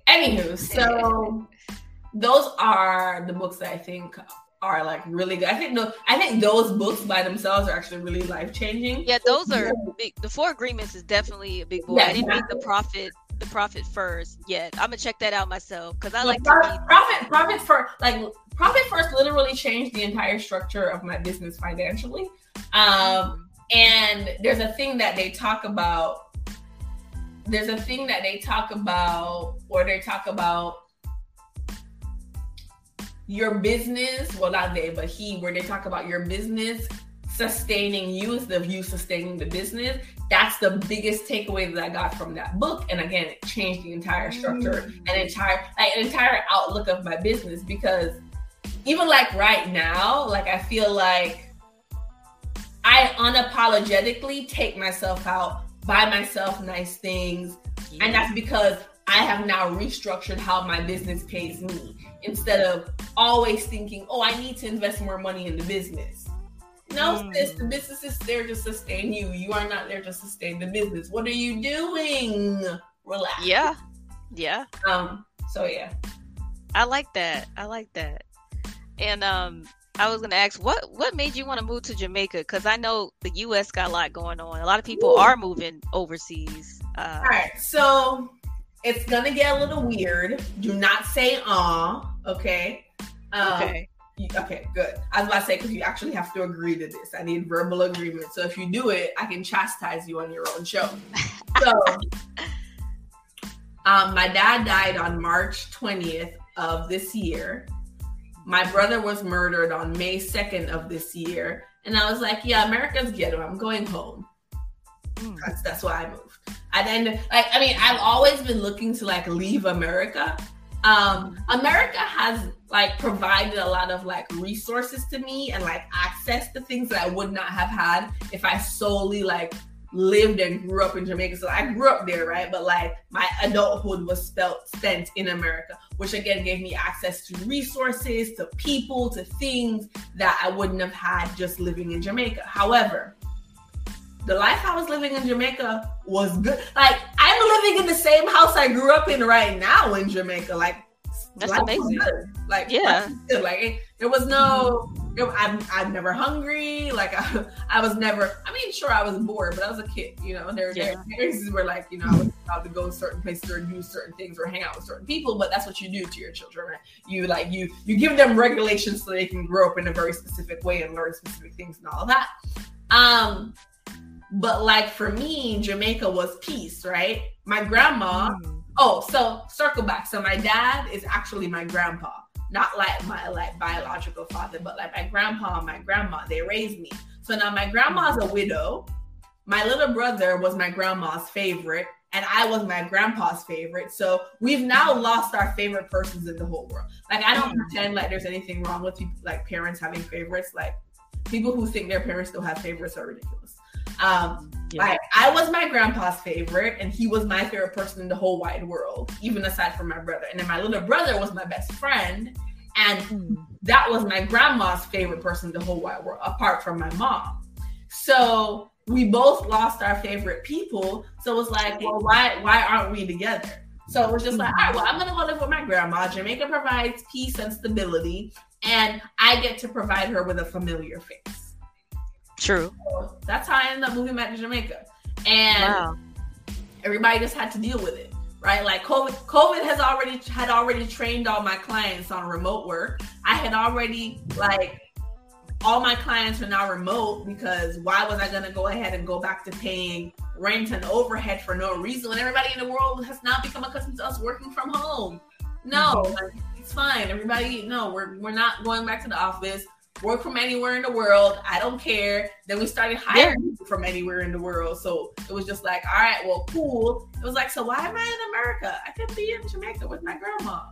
Anywho, so [laughs] those are the books that I think are like really good. I think no, I think those books by themselves are actually really life changing. Yeah, those are big. The Four Agreements is definitely a big boy. Yeah, I didn't read the Profit the Profit first yet. I'm gonna check that out myself because I like profit, to read Profit Profit first like Profit first literally changed the entire structure of my business financially. Um, and there's a thing that they talk about. There's a thing that they talk about, or they talk about your business, well, not they, but he, where they talk about your business sustaining you is the you sustaining the business. That's the biggest takeaway that I got from that book. And again, it changed the entire structure mm. and entire like an entire outlook of my business because even like right now, like I feel like I unapologetically take myself out, buy myself nice things. Yeah. And that's because I have now restructured how my business pays me instead of always thinking, oh, I need to invest more money in the business. No, mm. sis, the business is there to sustain you. You are not there to sustain the business. What are you doing? Relax. Yeah. Yeah. Um, so yeah. I like that. I like that. And um I was gonna ask what what made you want to move to Jamaica? Because I know the US got a lot going on. A lot of people Ooh. are moving overseas. Uh, All right, so it's gonna get a little weird. Do not say "ah," okay? Um, okay. Okay, good. I was about to say because you actually have to agree to this. I need verbal agreement. So if you do it, I can chastise you on your own show. [laughs] So, um, my dad died on March 20th of this year. My brother was murdered on May 2nd of this year, and I was like, "Yeah, America's ghetto. I'm going home." Mm. That's that's why I moved. And then, like, I mean, I've always been looking to like leave America. Um, America has like provided a lot of like resources to me and like access to things that I would not have had if I solely like lived and grew up in Jamaica. So I grew up there, right? But like my adulthood was spent spent in America, which again gave me access to resources, to people, to things that I wouldn't have had just living in Jamaica. However, the life I was living in Jamaica was good. Like I'm living in the same house I grew up in right now in Jamaica. Like that's amazing. Like yeah, like there was no. I'm I'm never hungry. Like I, [laughs] I was never. I mean, sure, I was bored, but I was a kid. You know, And there yeah. there where, like you know I was allowed to go to certain places or do certain things or hang out with certain people. But that's what you do to your children, right? You like you you give them regulations so they can grow up in a very specific way and learn specific things and all that. Um, but like for me, Jamaica was peace, right? My grandma. Mm. Oh, so circle back. So my dad is actually my grandpa, not like my like biological father, but like my grandpa and my grandma. They raised me. So now my grandma's a widow. My little brother was my grandma's favorite, and I was my grandpa's favorite. So we've now lost our favorite persons in the whole world. Like I don't pretend like there's anything wrong with people, like parents having favorites. Like people who think their parents still have favorites are ridiculous. Um, yeah. I, I was my grandpa's favorite, and he was my favorite person in the whole wide world, even aside from my brother. And then my little brother was my best friend, and mm. that was my grandma's favorite person in the whole wide world, apart from my mom. So we both lost our favorite people. So it was like, well, why why aren't we together? So it was just like, all right, well, I'm gonna go live with my grandma. Jamaica provides peace and stability, and I get to provide her with a familiar face. True. So that's how I ended up moving back to Jamaica. And wow. everybody just had to deal with it. Right? Like COVID COVID has already had already trained all my clients on remote work. I had already like all my clients are now remote because why was I gonna go ahead and go back to paying rent and overhead for no reason when everybody in the world has now become accustomed to us working from home? No, mm-hmm. like, it's fine. Everybody, no, we're we're not going back to the office work from anywhere in the world. I don't care. Then we started hiring yeah. from anywhere in the world. So it was just like, all right, well, cool. It was like, so why am I in America? I could be in Jamaica with my grandma.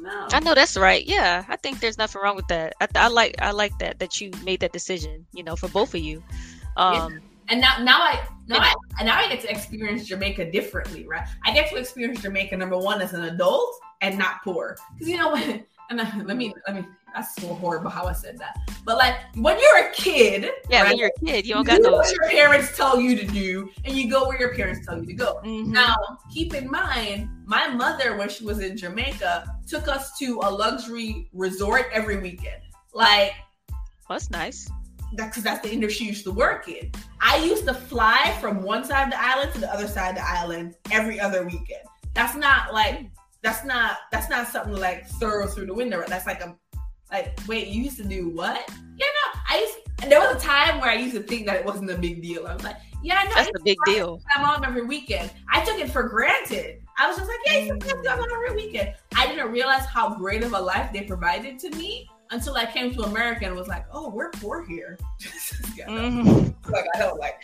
No. I know that's right. Yeah, I think there's nothing wrong with that. I, I like I like that that you made that decision. You know, for both of you. Um, yeah. And now, now I now I now I get to experience Jamaica differently, right? I get to experience Jamaica number one as an adult and not poor, because you know what? [laughs] And uh, let me let me that's so horrible how I said that. But like when you're a kid, yeah, right, when you're a kid, you don't got no what your parents tell you to do, and you go where your parents tell you to go. Mm-hmm. Now, keep in mind, my mother, when she was in Jamaica, took us to a luxury resort every weekend. Like, that's nice. That's because that's the industry she used to work in. I used to fly from one side of the island to the other side of the island every other weekend. That's not like that's not that's not something like throw through the window. That's like a like, wait, you used to do what? Yeah, no, I used. There was a time where I used to think that it wasn't a big deal. I was like, yeah, no, that's a big deal. I'm on every weekend. I took it for granted. I was just like, yeah, you mm. I'm on every weekend. I didn't realize how great of a life they provided to me until I came to America and was like, oh, we're poor here. [laughs] mm-hmm. Like I don't like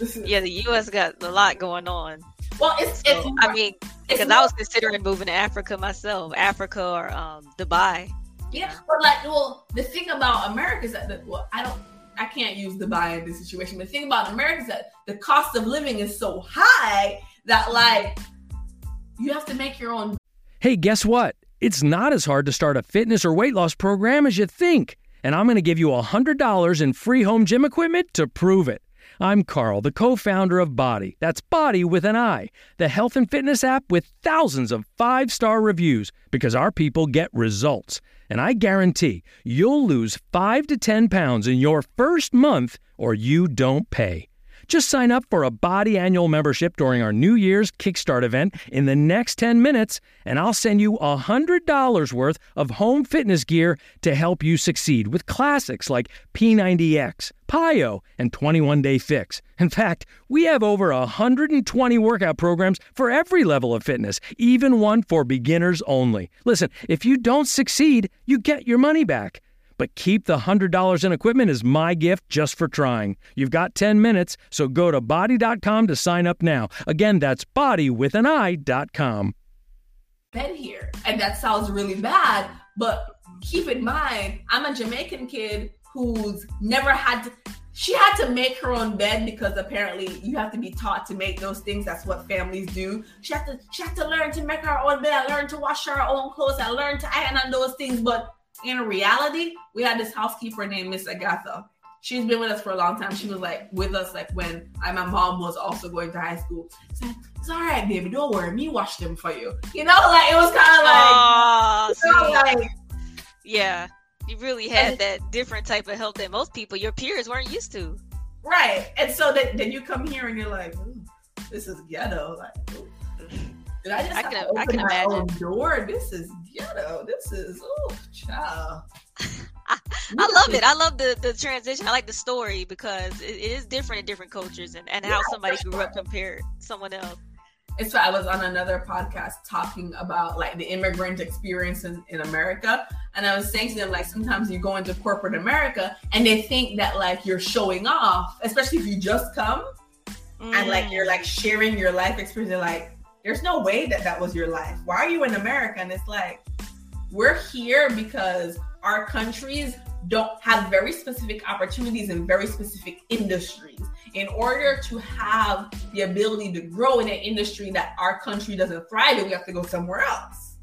it. yeah, the U.S. got a lot going on. Well, it's, so, it's I mean, because I was considering moving to Africa myself, Africa or um, Dubai. Yeah, but like, well, the thing about America is that, well, I don't, I can't use Dubai in this situation. But the thing about America is that the cost of living is so high that like you have to make your own. Hey, guess what? It's not as hard to start a fitness or weight loss program as you think. And I'm going to give you a $100 in free home gym equipment to prove it. I'm Carl, the co founder of BODi. That's BODi with an I, the health and fitness app with thousands of five star reviews because our people get results. And I guarantee you'll lose 5 to 10 pounds in your first month or you don't pay. Just sign up for a BODi annual membership during our New Year's Kickstart event in the next 10 minutes, and I'll send you $100 worth of home fitness gear to help you succeed with classics like P90X, PiYo, and 21 Day Fix. In fact, we have over 120 workout programs for every level of fitness, even one for beginners only. Listen, if you don't succeed, you get your money back. But keep the $100 in equipment as my gift just for trying. You've got 10 minutes, so go to bodi.com to sign up now. Again, that's bodi with an I.com. Been here, and that sounds really bad, but keep in mind, I'm a Jamaican kid who's never had to she had to make her own bed because apparently you have to be taught to make those things. That's what families do. She had to she had to learn to make her own bed. I learned to wash her own clothes. I learned to iron on those things. But in reality, we had this housekeeper named Miss Agatha. She's been with us for a long time. She was like with us like when I, my mom was also going to high school. It's, like, it's all right, baby. Don't worry. Me wash them for you. You know, like it was kind of like, oh, you know, like, yeah. You really had that different type of help that most people, your peers, weren't used to. Right. And so then, then you come here and you're like, this is ghetto. Like, Ooh. Did I just I can, open I can my imagine. own door? This is ghetto. This is oh, child. I, [laughs] I, love it. I love the the transition. I like the story because it, it is different in different cultures and, and how somebody grew up compared to someone else. It's I was on another podcast talking about like the immigrant experience in, in America. And I was saying to them, like, sometimes you go into corporate America and they think that like you're showing off, especially if you just come mm. and like you're like sharing your life experience. They're like, there's no way that that was your life. Why are you in America? And it's like, we're here because our countries don't have very specific opportunities in very specific industries. In order to have the ability to grow in an industry that our country doesn't thrive in, we have to go somewhere else.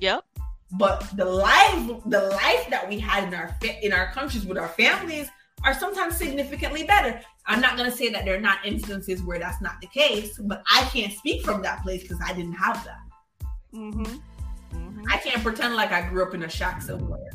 Yep. But the life, the life that we had in our in our countries with our families are sometimes significantly better. I'm not going to say that there are not instances where that's not the case, but I can't speak from that place because I didn't have that. Mm-hmm. Mm-hmm. I can't pretend like I grew up in a shack somewhere.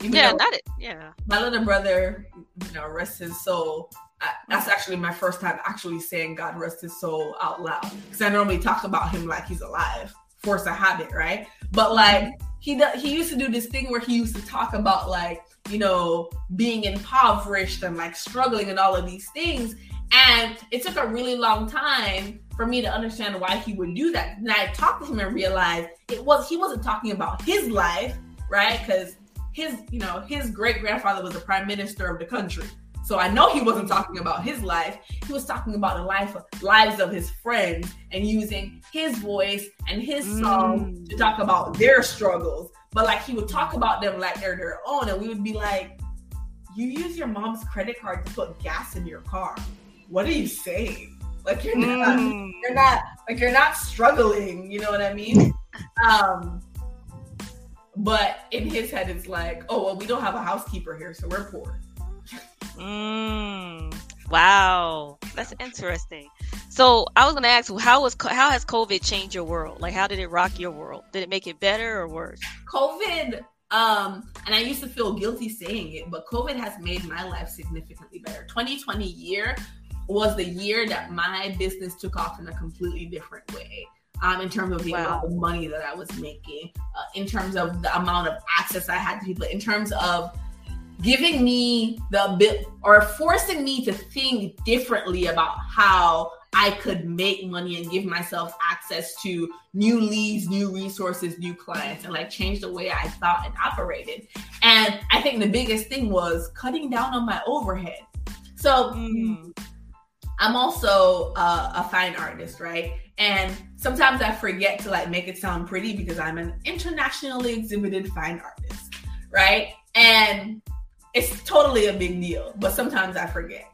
Even yeah, not it. Yeah. My little brother, you know, rest his soul. I, that's actually my first time actually saying God rest his soul out loud because I normally talk about him like he's alive, force a habit, right? But like he he used to do this thing where he used to talk about like you know being impoverished and like struggling and all of these things, and it took a really long time for me to understand why he would do that. And I talked to him and realized it was he wasn't talking about his life, right? Because his, you know, his great grandfather was the prime minister of the country. So I know he wasn't talking about his life. He was talking about the life lives of his friends and using his voice and his song mm. to talk about their struggles. But like he would talk about them like they're their own, and we would be like, "You use your mom's credit card to put gas in your car. What are you saying? Like you're not, mm. you're not, like you're not struggling. You know what I mean?" Um, but in his head, it's like, oh well, we don't have a housekeeper here, so we're poor. Mm, wow, that's interesting. So I was gonna ask, how was how has COVID changed your world? Like, how did it rock your world? Did it make it better or worse? COVID, um, and I used to feel guilty saying it, but COVID has made my life significantly better. 2020 year was the year that my business took off in a completely different way. Um, in terms of the wow. amount of money that I was making, uh, in terms of the amount of access I had to people, in terms of giving me the bit or forcing me to think differently about how I could make money and give myself access to new leads, new resources, new clients, and like change the way I thought and operated. And I think the biggest thing was cutting down on my overhead. So mm. I'm also uh, a fine artist, right? And sometimes I forget to like make it sound pretty because I'm an internationally exhibited fine artist, right? And it's totally a big deal, but sometimes I forget.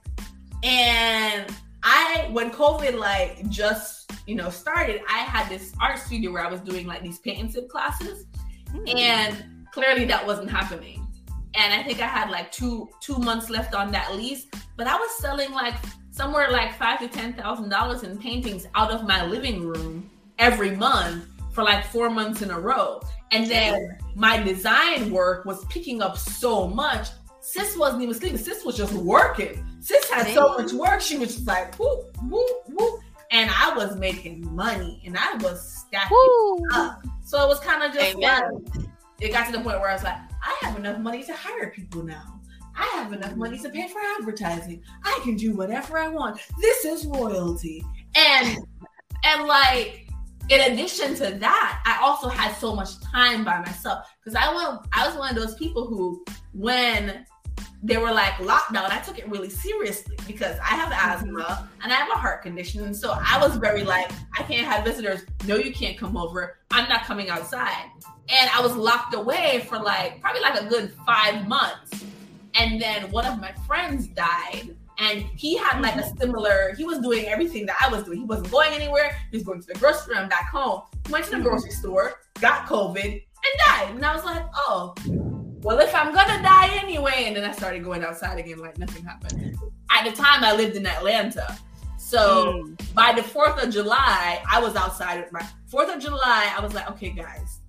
And I, when COVID like just you know started, I had this art studio where I was doing like these paint and sip classes, mm. and clearly that wasn't happening. And I think I had like two two months left on that lease, but I was selling like somewhere like five to ten thousand dollars in paintings out of my living room every month for like four months in a row. And then my design work was picking up so much Sis wasn't even sleeping. Sis was just working. Sis had so much work. She was just like whoop, whoop, whoop. And I was making money and I was stacking Woo. up. So it was kind of just Amen. like it got to the point where I was like, I have enough money to hire people now. I have enough money to pay for advertising. I can do whatever I want. This is royalty. And and like in addition to that, I also had so much time by myself because I went I was one of those people who when they were like lockdown. I took it really seriously because I have asthma mm-hmm. and I have a heart condition. So I was very like, I can't have visitors. No, you can't come over. I'm not coming outside. And I was locked away for like probably like a good five months. And then one of my friends died. And he had like a mm-hmm. similar, he was doing everything that I was doing. He wasn't going anywhere. He was going to the grocery store and back home. He went to the mm-hmm. grocery store, got COVID, and died. And I was like, oh, well, if I'm gonna die anyway, and then I started going outside again like nothing happened. At the time, I lived in Atlanta. So mm. by the 4th of July, I was outside with my 4th of July. I was like, okay, guys,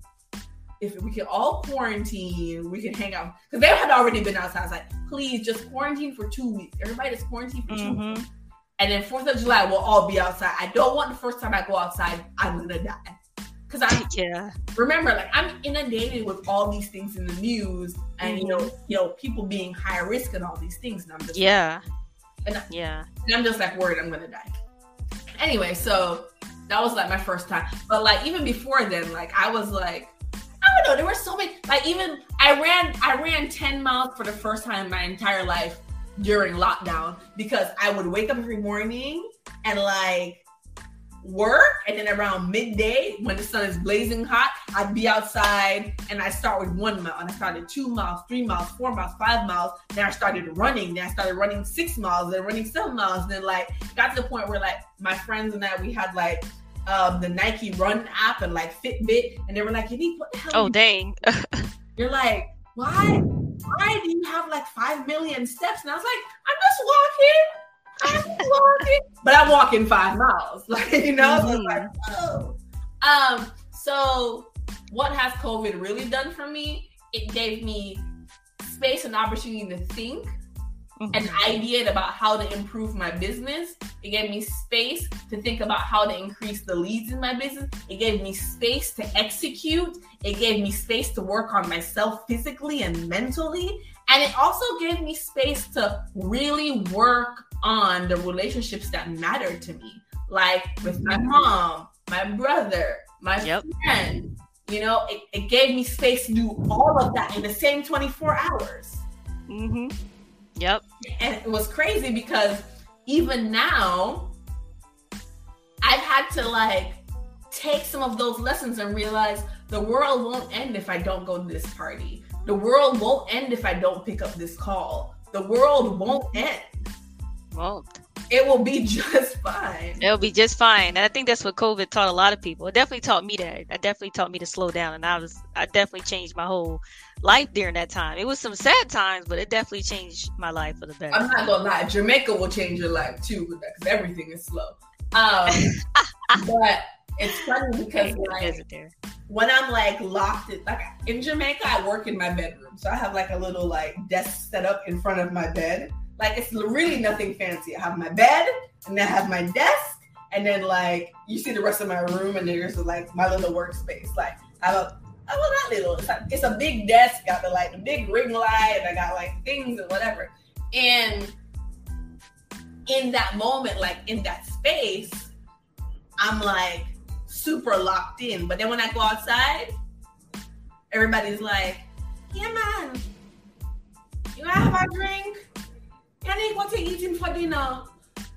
if we can all quarantine, we can hang out. Because they had already been outside. I was like, please just quarantine for two weeks. Everybody just quarantine for mm-hmm. two weeks. And then 4th of July, we'll all be outside. I don't want the first time I go outside, I'm going to die because I yeah remember like I'm inundated with all these things in the news and you know mm-hmm. you know people being high risk and all these things and I'm just yeah like, and I, yeah and I'm just like worried I'm gonna die. Anyway, so that was like my first time, but like even before then, like I was like I don't know there were so many like even I ran I ran ten miles for the first time in my entire life during lockdown because I would wake up every morning and like work and then around midday when the sun is blazing hot i'd be outside and i start with one mile and i started two miles three miles four miles five miles then i started running then i started running six miles then running seven miles then like got to the point where like my friends and i we had like um the nike run app and like fitbit and they were like you what the hell oh dang. you're like why? Why do you have like five million steps? And i was like i'm just walking I'm walking, [laughs] but I'm walking five miles. [laughs] Like, you know, mm-hmm. so like, oh. Um, so what has COVID really done for me? It gave me space and opportunity to think mm-hmm. and ideate about how to improve my business. It gave me space to think about how to increase the leads in my business. It gave me space to execute. It gave me space to work on myself physically and mentally. And it also gave me space to really work on the relationships that mattered to me, like with my mm-hmm. mom, my brother, my yep. friend. You know, it, it, gave me space to do all of that in the same 24 hours. Mm-hmm. Yep. And it was crazy because even now, I've had to like take some of those lessons and realize the world won't end if I don't go to this party. The world won't end if I don't pick up this call. The world won't end. Won't. it will be [laughs] just fine. It'll be just fine. And I think that's what COVID taught a lot of people. It definitely taught me that. It definitely taught me to slow down. And I was, I definitely changed my whole life during that time. It was some sad times, but it definitely changed my life for the better. I'm not gonna lie, Jamaica will change your life too because everything is slow. Um, [laughs] but it's funny [laughs] because like when I'm like locked in, like in Jamaica, I work in my bedroom, so I have like a little like desk set up in front of my bed like it's really nothing fancy. I have my bed and then I have my desk and then like you see the rest of my room and there's like my little workspace. Like I have a well not little, it's like it's a big desk, got the like the big ring light and I got like things and whatever. And in that moment, like in that space, I'm like super locked in. But then when I go outside, everybody's like, Yeah man, you wanna have a drink? Yanique, what are you eating for dinner?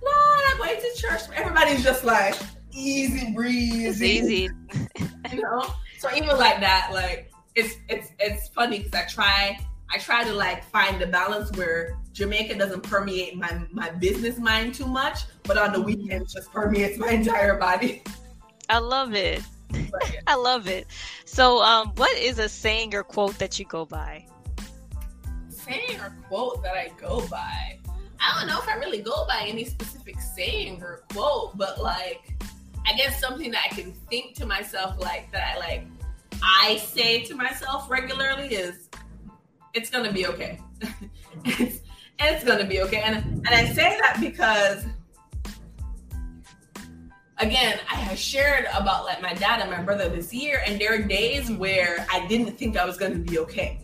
No, I'm going to church. Everybody's just like easy breezy. It's easy. [laughs] you know? So even like that, like it's it's it's funny because I try I try to like find the balance where Jamaica doesn't permeate my my business mind too much, but on the mm-hmm. weekends just permeates my entire body. [laughs] I love it. [laughs] I love it. So, um, what is a saying or quote that you go by? saying or quote that I go by. I don't know if I really go by any specific saying or quote, but like I guess something that I can think to myself like that I like I say to myself regularly is it's gonna be okay. [laughs] it's, it's gonna be okay. And and I say that because again, I have shared about like my dad and my brother this year, and there are days where I didn't think I was gonna be okay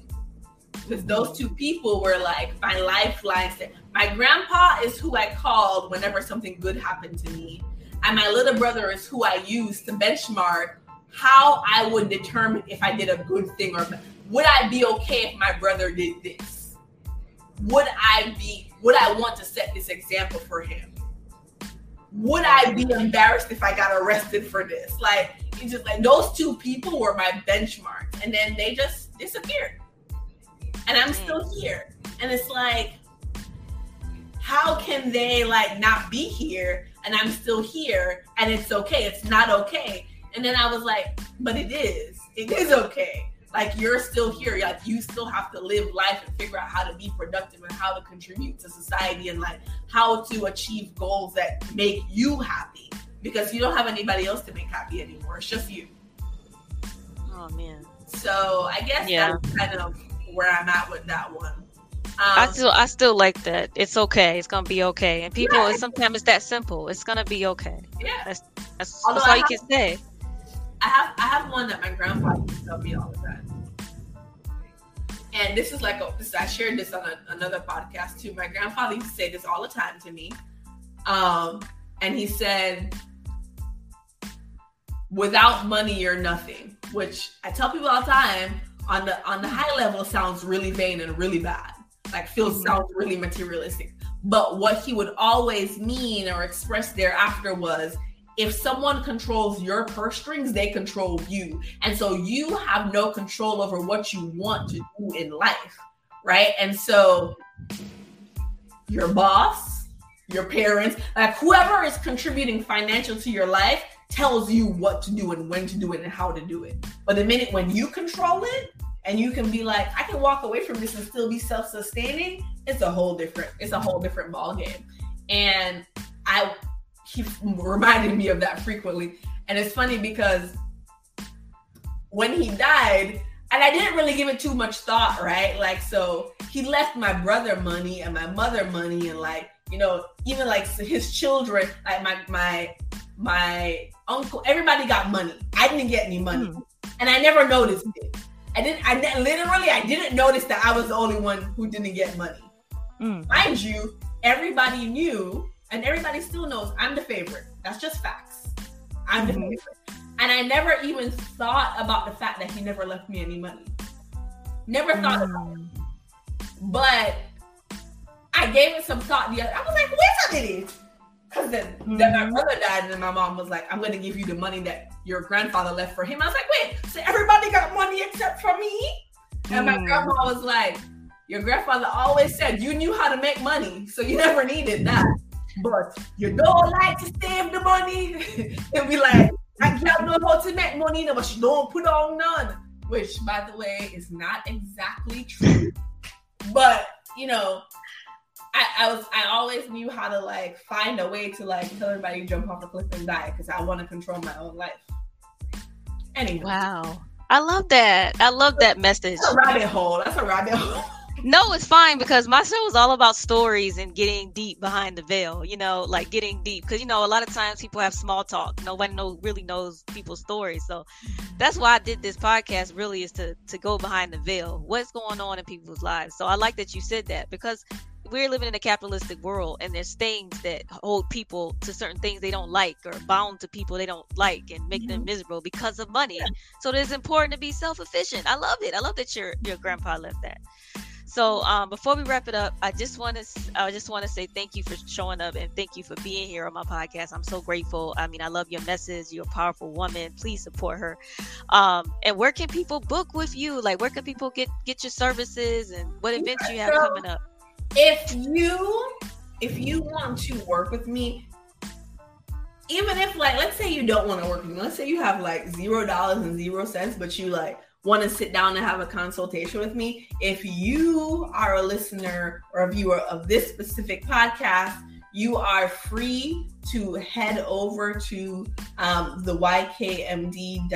because those two people were like my lifelines. My grandpa is who I called whenever something good happened to me, and my little brother is who I used to benchmark how I would determine if I did a good thing or would I be okay if my brother did this? Would I be? Would I want to set this example for him? Would I be embarrassed if I got arrested for this? Like, it's just like those two people were my benchmarks, and then they just disappeared and I'm still mm. here. And it's like, how can they like not be here and I'm still here and it's okay? It's not okay. And then I was like, but it is. It is okay. Like you're still here. Like you still have to live life and figure out how to be productive and how to contribute to society and like how to achieve goals that make you happy because you don't have anybody else to make happy anymore. It's just you. Oh man. So I guess yeah. that's kind of where I'm at with that one. Um, I still I still like that. It's okay. It's gonna be okay. And people, yeah, sometimes it's that simple. It's gonna be okay. Yeah, that's that's, that's all you can say. I have I have one that my grandpa used to tell me all the time. And this is like a, this, I shared this on a, another podcast too. My grandfather used to say this all the time to me. Um, and he said, "Without money, you're nothing." Which I tell people all the time on the on the high level sounds really vain and really bad. Like feels mm-hmm. sounds really materialistic. But what he would always mean or express thereafter was if someone controls your purse strings, they control you. And so you have no control over what you want to do in life. Right. And so your boss, your parents, like whoever is contributing financial to your life tells you what to do and when to do it and how to do it. But the minute when you control it and you can be like, I can walk away from this and still be self-sustaining, it's a whole different, it's a whole different ball game. And I keep reminding me of that frequently. And it's funny because when he died, and I didn't really give it too much thought, right? Like, so he left my brother money and my mother money, and like, you know, even like his children, like my my my uncle, everybody got money. I didn't get any money, mm. and I never noticed it. I didn't. I literally, I didn't notice that I was the only one who didn't get money. Mm. Mind you, everybody knew, and everybody still knows I'm the favorite. That's just facts. I'm mm-hmm. the favorite, and I never even thought about the fact that he never left me any money. Never thought mm. about it. But I gave it some thought. The other, I was like, wait a minute. Because then, mm-hmm. then my brother died, and then my mom was like, I'm going to give you the money that your grandfather left for him. I was like, wait, so everybody got money except for me? And my mm. grandma was like, your grandfather always said you knew how to make money, so you [laughs] never needed that. But you don't like to save the money. [laughs] and be like, I can't know how to make money, but she don't put on none. Which, by the way, is not exactly true. but you know, I, I, was I always knew how to like find a way to like tell everybody jump off a cliff and die because I want to control my own life. Anyway. Wow. I love that. I love that message. That's a rabbit hole. That's a rabbit hole. [laughs] No, it's fine because my show is all about stories and getting deep behind the veil. You know, like getting deep because you know a lot of times people have small talk. Nobody know really knows people's stories, so that's why I did this podcast. Really, is to to go behind the veil. What's going on in people's lives? So I like that you said that because we're living in a capitalistic world and there's things that hold people to certain things they don't like or bound to people they don't like and make mm-hmm. them miserable because of money. So it's important to be self-efficient. I love it. I love that your your grandpa left that. So um, before we wrap it up, I just want to I just want to say thank you for showing up and thank you for being here on my podcast. I'm so grateful. I mean, I love your message. You're a powerful woman. Please support her. Um, and where can people book with you? Like, where can people get get your services and what events you have coming up? If you if you want to work with me, even if like let's say you don't want to work with me, let's say you have like zero dollars and zero cents, but you like want to sit down and have a consultation with me, if you are a listener or a viewer of this specific podcast, you are free to head over to um, theykmd.com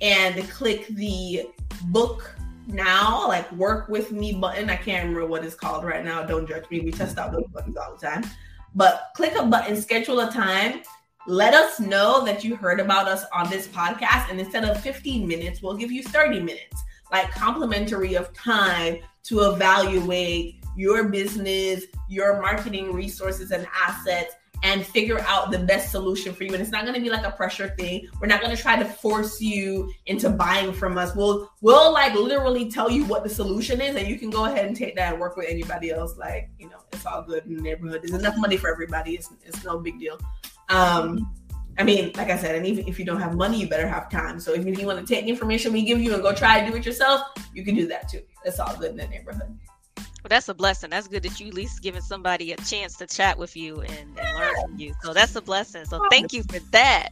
and click the book now, like work with me button. I can't remember what it's called right now. Don't judge me. We test out those buttons all the time. But click a button, schedule a time let us know that you heard about us on this podcast. And instead of 15 minutes, we'll give you 30 minutes, like complimentary of time to evaluate your business, your marketing resources and assets, and figure out the best solution for you. And it's not going to be like a pressure thing. We're not going to try to force you into buying from us. We'll we'll like literally tell you what the solution is, and you can go ahead and take that and work with anybody else. Like you know, it's all good in the neighborhood. There's enough money for everybody. It's it's no big deal. Um, I mean, like I said, and even if you don't have money, you better have time. So if you want to take the information we give you and go try to do it yourself, you can do that too. It's all good in the neighborhood. Well, that's a blessing. That's good that you at least giving somebody a chance to chat with you and, and learn from you. So that's a blessing. So thank you for that.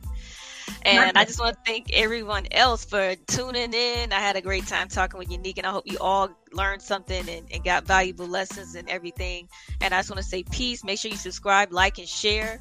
And I just want to thank everyone else for tuning in. I had a great time talking with Yanique, and I hope you all learned something and, and got valuable lessons and everything. And I just want to say peace. Make sure you subscribe, like, and share.